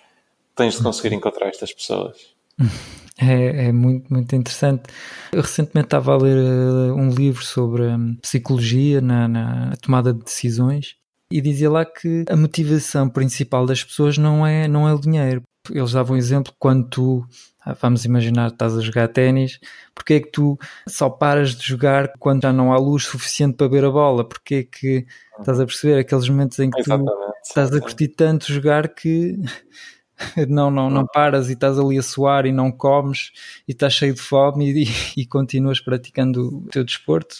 tens de conseguir encontrar estas pessoas. <laughs> É, é, muito, muito interessante. Eu recentemente estava a ler uh, um livro sobre um, psicologia na, na, tomada de decisões e dizia lá que a motivação principal das pessoas não é, não é o dinheiro. Eles davam um exemplo quando tu, ah, vamos imaginar, estás a jogar ténis, porque é que tu só paras de jogar quando já não há luz suficiente para ver a bola? Porque é que estás a perceber aqueles momentos em que tu estás a curtir tanto jogar que <laughs> não, não, não paras e estás ali a suar e não comes e estás cheio de fome e, <laughs> e, continuas praticando o teu desporto.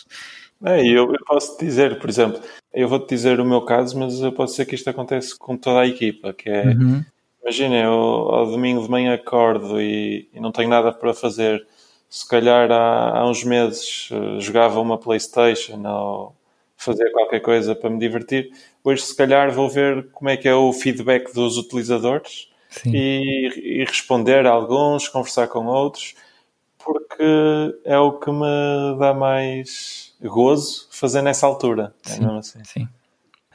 É, eu, eu posso te dizer, por exemplo, eu vou-te dizer o meu caso, mas eu posso dizer que isto acontece com toda a equipa, que é, uhum. Imagina, eu ao domingo de manhã acordo e, e, não tenho nada para fazer, se calhar há, há uns meses uh, jogava uma Playstation ou fazia qualquer coisa para me divertir, hoje se calhar vou ver como é que é o feedback dos utilizadores e, e, responder a alguns, conversar com outros, porque é o que me dá mais gozo fazer nessa altura. É sim, é assim. sim.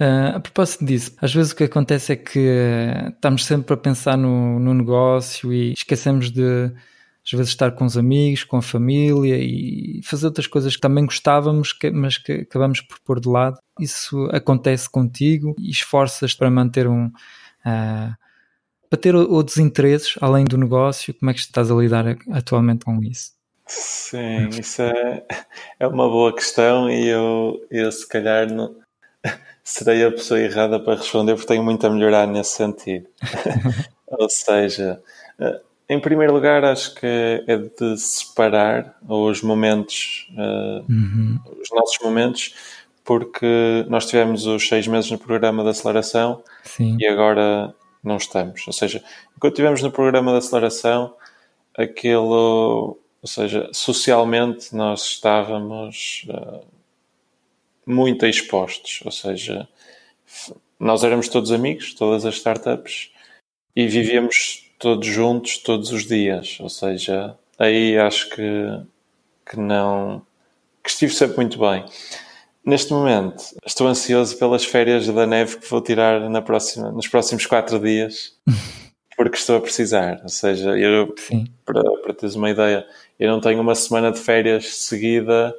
Uh, a propósito disso, às vezes o que acontece é que uh, estamos sempre a pensar no, no negócio e esquecemos de às vezes estar com os amigos, com a família e fazer outras coisas que também gostávamos, mas que acabamos por pôr de lado. Isso acontece contigo e esforças para manter um, uh, para ter outros interesses além do negócio, como é que estás a lidar atualmente com isso? Sim, isso é, é uma boa questão e eu, eu se calhar não, <laughs> serei a pessoa errada para responder porque tenho muito a melhorar nesse sentido. <laughs> Ou seja, em primeiro lugar, acho que é de separar os momentos, uhum. os nossos momentos, porque nós tivemos os seis meses no programa de aceleração Sim. e agora não estamos. Ou seja, enquanto estivemos no programa de aceleração, aquilo, ou seja, socialmente nós estávamos uh, muito expostos. Ou seja, nós éramos todos amigos, todas as startups, e vivíamos todos juntos todos os dias. Ou seja, aí acho que, que não. que estive sempre muito bem. Neste momento, estou ansioso pelas férias da neve que vou tirar na próxima, nos próximos quatro dias, <laughs> porque estou a precisar. Ou seja, eu, para, para teres uma ideia, eu não tenho uma semana de férias seguida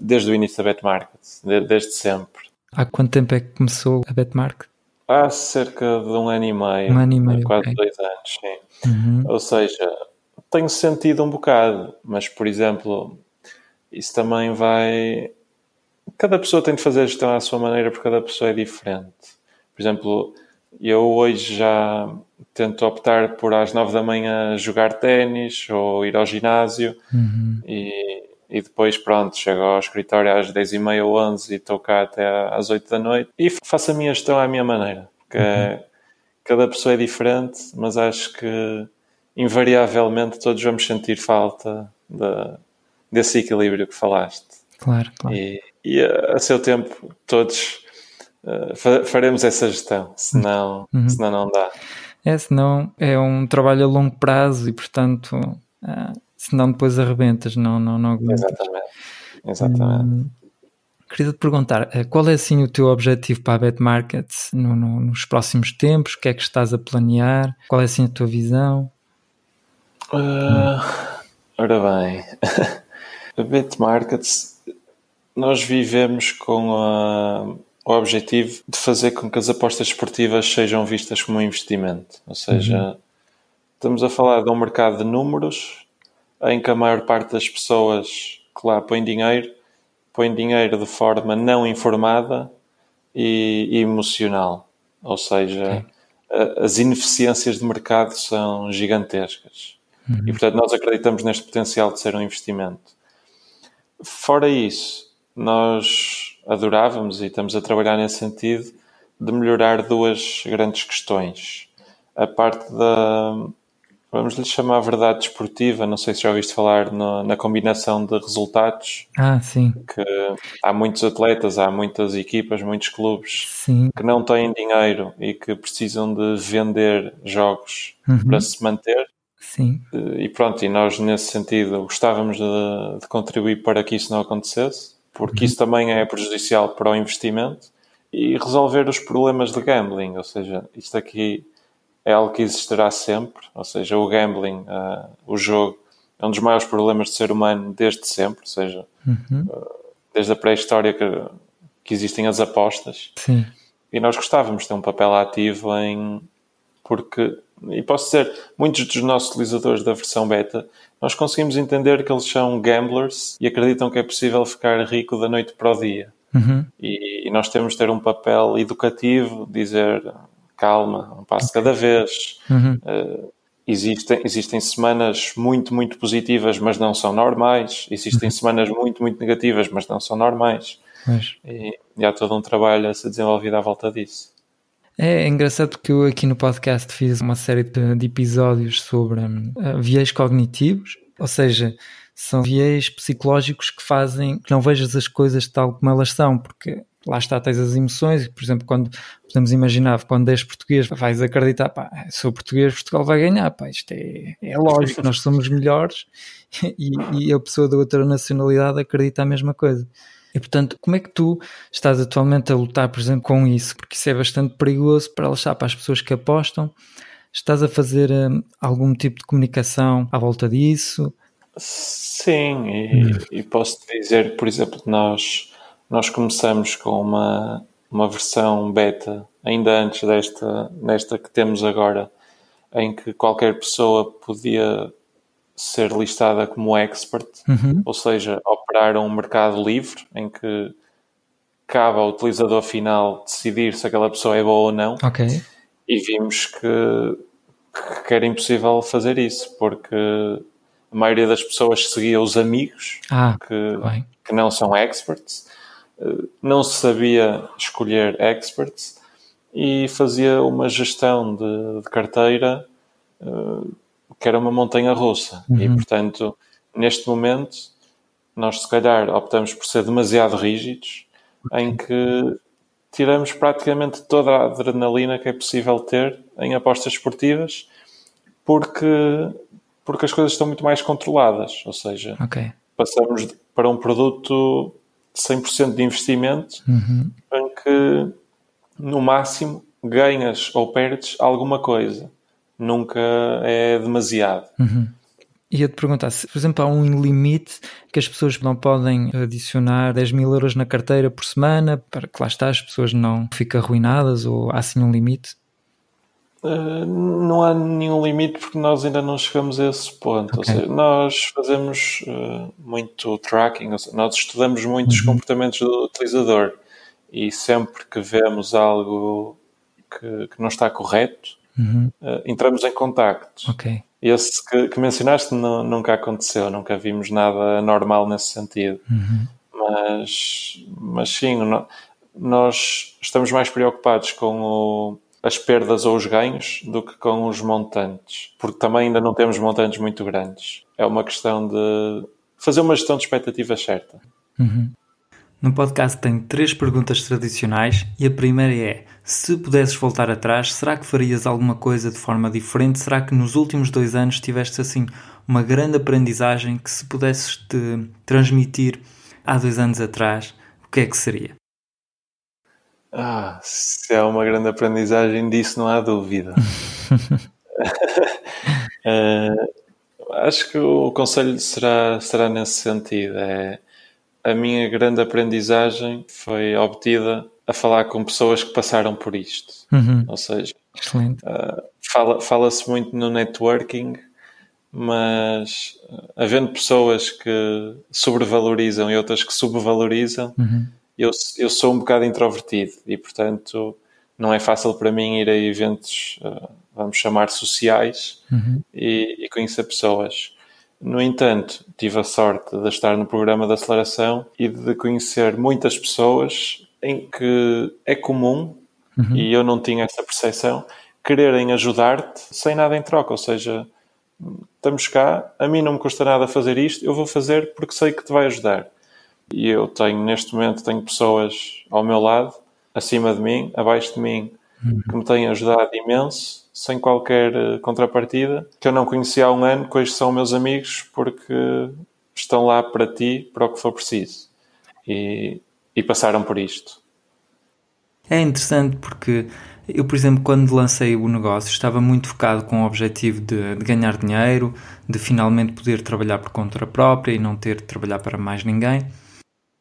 desde o início da Betmarket, de, desde sempre. Há quanto tempo é que começou a Betmarket? Há cerca de um ano e meio. Um ano e meio. Quase okay. dois anos, sim. Uhum. Ou seja, tenho sentido um bocado, mas, por exemplo, isso também vai cada pessoa tem de fazer a gestão à sua maneira, porque cada pessoa é diferente. Por exemplo, eu hoje já tento optar por às nove da manhã jogar ténis ou ir ao ginásio uhum. e, e depois, pronto, chego ao escritório às dez e meia ou onze e estou cá até às oito da noite e faço a minha gestão à minha maneira, que, é, uhum. cada pessoa é diferente, mas acho que invariavelmente todos vamos sentir falta de, desse equilíbrio que falaste. Claro, claro. E, e a, a, seu tempo todos uh, faremos essa gestão, senão, uhum. senão não dá. É, senão é um trabalho a longo prazo e portanto, uh, senão depois arrebentas, não, não, não Exatamente. Exatamente. Hum, Queria te perguntar, eh, qual é assim o teu objetivo para a Bet Market no, no, nos próximos tempos? O que é que estás a planear? Qual é assim a tua visão? Uh, ora bem, <laughs> a Bet Markets, nós vivemos com a, o objetivo de fazer com que as apostas esportivas sejam vistas como um investimento. Ou seja, uhum. estamos a falar de um mercado de números em que a maior parte das pessoas que lá põem dinheiro põe dinheiro de forma não informada e, e emocional. Ou seja, a, as ineficiências de mercado são gigantescas. Uhum. E, portanto, nós acreditamos neste potencial de ser um investimento. Fora isso, nós adorávamos e estamos a trabalhar nesse sentido de melhorar duas grandes questões. A parte da, vamos lhe chamar verdade desportiva, não sei se já ouviste falar no, na combinação de resultados. Ah, sim. Que há muitos atletas, há muitas equipas, muitos clubes sim. que não têm dinheiro e que precisam de vender jogos uhum. para se manter. Sim. E pronto, e nós nesse sentido gostávamos de, de contribuir para que isso não acontecesse, porque uhum. isso também é prejudicial para o investimento e resolver os problemas de gambling, ou seja, isto aqui é algo que existirá sempre, ou seja, o gambling, uh, o jogo, é um dos maiores problemas do ser humano desde sempre, ou seja, uhum. uh, desde a pré-história que, que, existem as apostas. Sim. E nós gostávamos de ter um papel ativo em. Porque, e posso dizer, muitos dos nossos utilizadores da versão beta, nós conseguimos entender que eles são gamblers e acreditam que é possível ficar rico da noite para o dia. Uhum. E, e, nós temos de ter um papel educativo, dizer calma, um passo cada vez. Uhum. Uh, existem, existem semanas muito, muito positivas, mas não são normais. Existem uhum. semanas muito, muito negativas, mas não são normais. Mas... E, e há todo um trabalho a ser desenvolvido à volta disso. É engraçado porque eu aqui no podcast fiz uma série de, de episódios sobre uh, viés cognitivos, ou seja, são viés psicológicos que fazem que não vejas as coisas tal como elas são, porque lá está, tens as emoções, por exemplo, quando podemos imaginar, quando és português, vais acreditar, pá, sou português, Portugal vai ganhar, pá, isto é, é lógico, nós somos melhores <laughs> e, e, a pessoa da outra nacionalidade acredita a mesma coisa. E portanto, como é que tu estás atualmente a lutar, por exemplo, com isso? Porque isso é bastante perigoso para, lá para as pessoas que apostam. Estás a fazer um, algum tipo de comunicação à volta disso? Sim, e, hum. e posso te dizer, por exemplo, nós nós começamos com uma, uma versão beta, ainda antes desta, desta que temos agora, em que qualquer pessoa podia ser listada como expert, uhum. ou seja, operar um mercado livre em que cabe ao utilizador final decidir se aquela pessoa é boa ou não. Ok. E vimos que, que era impossível fazer isso, porque a maioria das pessoas seguia os amigos ah, que, que não são experts não se sabia escolher experts e fazia uma gestão de, de carteira uh, que era uma montanha russa. Uhum. E, portanto, neste momento, nós se calhar optamos por ser demasiado rígidos, em que tiramos praticamente toda a adrenalina que é possível ter em apostas esportivas, porque, porque as coisas estão muito mais controladas. Ou seja, okay. passamos para um produto 100% de investimento uhum. em que no máximo ganhas ou perdes alguma coisa. Nunca é demasiado. Uhum. Ia-te perguntar se, por exemplo, há um limite que as pessoas não podem adicionar 10 mil euros na carteira por semana para que lá está as pessoas não fiquem arruinadas ou há assim um limite? Uh, não há nenhum limite porque nós ainda não chegamos a esse ponto. Okay. Ou seja, nós fazemos uh, muito tracking, seja, nós estudamos muito os uhum. comportamentos do utilizador e sempre que vemos algo que, que não está correto, uhum. uh, entramos em contacto. Okay. Esse que, que mencionaste não, nunca aconteceu, nunca vimos nada normal nesse sentido. Uhum. Mas, mas sim, nós estamos mais preocupados com o as perdas ou os ganhos do que com os montantes, porque também ainda não temos montantes muito grandes. É uma questão de fazer uma gestão de expectativas certa. Uhum. No podcast tenho três perguntas tradicionais e a primeira é: se pudesses voltar atrás, será que farias alguma coisa de forma diferente? Será que nos últimos dois anos tiveste assim uma grande aprendizagem que se pudesses te transmitir há dois anos atrás, o que é que seria? Ah, se é uma grande aprendizagem disso, não há dúvida. uh, <laughs> acho que o conselho será, será nesse sentido. É, a minha grande aprendizagem foi obtida a falar com pessoas que passaram por isto. Uhum. Ou seja, uh, fala-se fala muito no networking, mas uh, havendo pessoas que sobrevalorizam e outras que subvalorizam, uhum eu, eu sou um bocado introvertido e, portanto, não é fácil para mim ir a eventos, uh, vamos chamar sociais, uhum. e, e, conhecer pessoas. No entanto, tive a sorte de estar no programa de aceleração e de conhecer muitas pessoas em que é comum, uhum. e eu não tinha essa percepção, quererem ajudar-te sem nada em troca. Ou seja, estamos cá, a mim não me custa nada fazer isto, eu vou fazer porque sei que te vai ajudar. E eu tenho, neste momento, tenho pessoas ao meu lado, acima de mim, abaixo de mim, uhum. que me têm ajudado imenso, sem qualquer eh, contrapartida, que eu não conhecia há um ano, que hoje são meus amigos, porque estão lá para ti, para o que for preciso. E, e passaram por isto. É interessante porque eu, por exemplo, quando lancei o negócio, estava muito focado com o objetivo de, de, ganhar dinheiro, de finalmente poder trabalhar por conta própria e não ter de trabalhar para mais ninguém.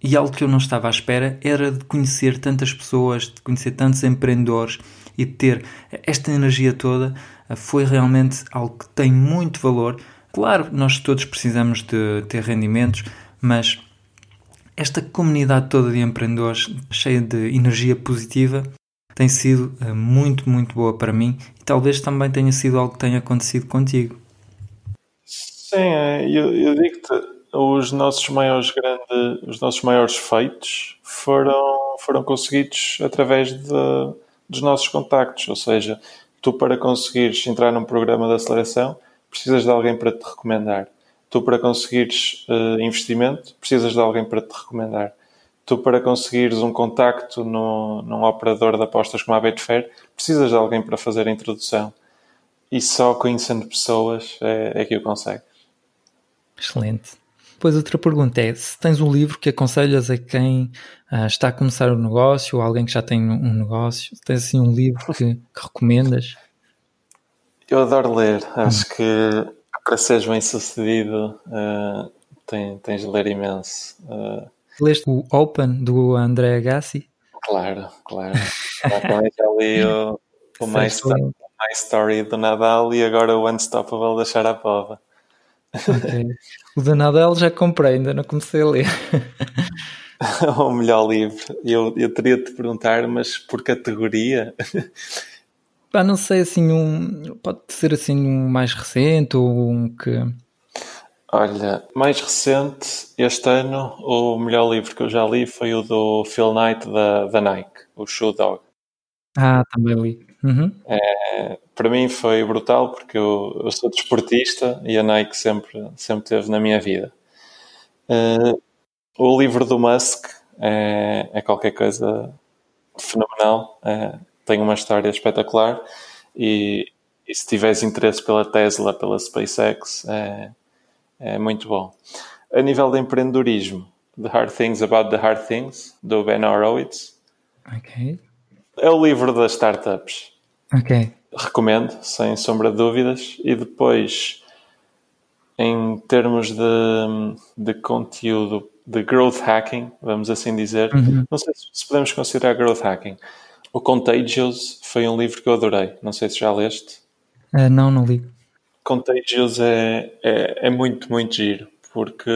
E algo que eu não estava à espera era de conhecer tantas pessoas, de conhecer tantos empreendedores e de ter esta energia toda. Eh, foi realmente algo que tem muito valor. Claro, nós todos precisamos de ter rendimentos, mas esta comunidade toda de empreendedores cheia de energia positiva tem sido eh, muito, muito boa para mim e talvez também tenha sido algo que tenha acontecido contigo. Sim, é, eu, eu digo-te, os nossos maiores grandes, os nossos maiores feitos foram, foram conseguidos através de, dos nossos contactos, ou seja, tu para conseguires entrar num programa de aceleração precisas de alguém para te recomendar. Tu para conseguires uh, investimento precisas de alguém para te recomendar. Tu para conseguires um contacto no, num operador de apostas como a Betfair precisas de alguém para fazer a introdução. E só conhecendo pessoas é, é que o consegues. Excelente. Depois outra pergunta é, se tens um livro que aconselhas a quem uh, está a começar um negócio ou alguém que já tem um negócio, tens assim um livro que, que recomendas? Eu adoro ler. Acho hum. que para seres bem sucedido uh, tens, tens de ler imenso. Uh, Leste o Open do André Agassi? Claro, claro. já li o, o <laughs> My, Story, My Story do Nadal e agora o Unstoppable da Sharapova. Okay. O da Nadal já comprei, ainda não comecei a ler. <laughs> o melhor livro. Eu, eu teria de te perguntar, mas por categoria? <laughs> Pá, não sei assim, um, pode ser assim um mais recente ou um que. Olha, mais recente, este ano, o melhor livro que eu já li foi o do Phil Knight da, da Nike, o Shoe Dog. Ah, também li. Uhum. É, para mim foi brutal porque eu, eu, sou desportista e a Nike sempre, sempre teve na minha vida. Uh, o livro do Musk é, é qualquer coisa fenomenal, é, tem uma história espetacular e, e, se tiveres interesse pela Tesla, pela SpaceX, é, é muito bom. A nível de empreendedorismo, The Hard Things About the Hard Things, do Ben Horowitz. É o livro das startups. Ok. Recomendo, sem sombra de dúvidas. E depois, em termos de, de conteúdo de growth hacking, vamos assim dizer, uhum. não sei se podemos considerar growth hacking. O Contagious foi um livro que eu adorei. Não sei se já leste. Uh, não, não li. Contagious é, é, é muito, muito giro, porque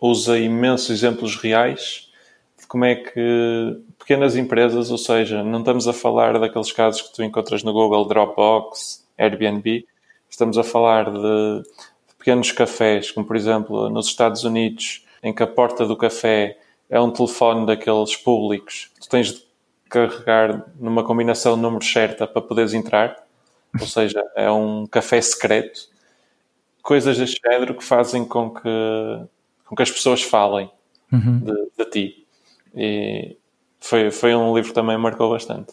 usa imensos exemplos reais de como é que pequenas empresas, ou seja, não estamos a falar daqueles casos que tu encontras no Google Dropbox, Airbnb, estamos a falar de, de pequenos cafés, como por exemplo nos Estados Unidos, em que a porta do café é um telefone daqueles públicos, tu tens de carregar numa combinação de números certa para poderes entrar, ou seja, é um café secreto, coisas deste género que fazem com que, com que as pessoas falem uhum. de, de, ti. E foi, foi um livro que também marcou bastante.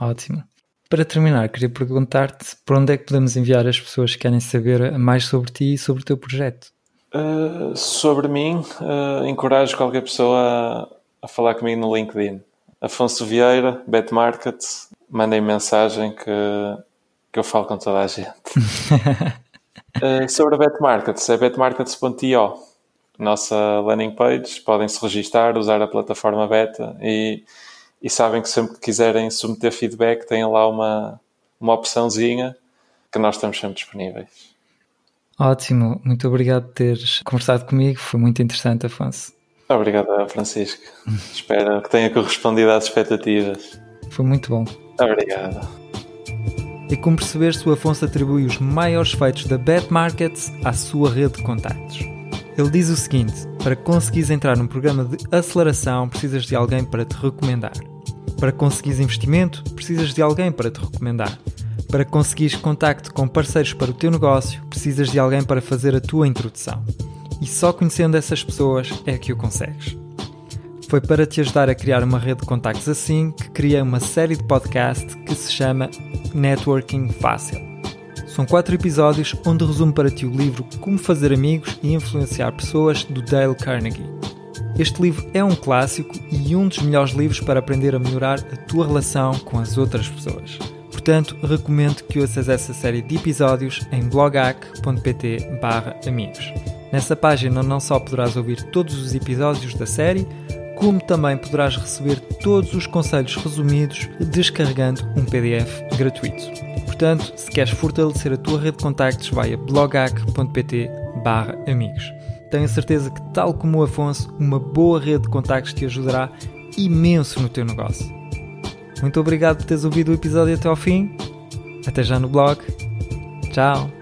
Ótimo. Para terminar, queria perguntar-te por onde é que podemos enviar as pessoas que querem saber mais sobre ti e sobre o teu projeto? Uh, sobre mim, uh, encorajo qualquer pessoa a, a, falar comigo no LinkedIn. Afonso Vieira, Betmarket, mandem mensagem que, que eu falo com toda a gente. uh, <laughs> sobre a Betmarkets, é betmarkets.io. Nossa landing page, podem se registar, usar a plataforma beta e e sabem que sempre que quiserem submeter feedback têm lá uma, uma opçãozinha que nós estamos sempre disponíveis. Ótimo, muito obrigado por teres conversado comigo, foi muito interessante, Afonso. Obrigado, Francisco. <laughs> Espero que tenha correspondido às expectativas. Foi muito bom. Obrigado. E como percebeste, o Afonso atribui os maiores feitos da Bet Markets à sua rede de contactos. Ele diz o seguinte: para conseguires entrar num programa de aceleração, precisas de alguém para te recomendar. Para conseguires investimento, precisas de alguém para te recomendar. Para conseguires contacto com parceiros para o teu negócio, precisas de alguém para fazer a tua introdução. E só conhecendo essas pessoas é que o consegues. Foi para te ajudar a criar uma rede de contactos assim que criei uma série de podcast que se chama Networking Fácil. São quatro episódios onde resumo para ti o livro Como Fazer Amigos e Influenciar Pessoas do Dale Carnegie. Este livro é um clássico e um dos melhores livros para aprender a melhorar a tua relação com as outras pessoas. Portanto, recomendo que ouças essa série de episódios em blogac.pt amigos. Nessa página não só poderás ouvir todos os episódios da série, como também poderás receber todos os conselhos resumidos descarregando um PDF gratuito. Portanto, se queres fortalecer a tua rede de contactos, vai a blogac.pt amigos. Tenho certeza que, tal como o Afonso, uma boa rede de contactos te ajudará imenso no teu negócio. Muito obrigado por teres ouvido o episódio até ao fim. Até já no blog. Tchau!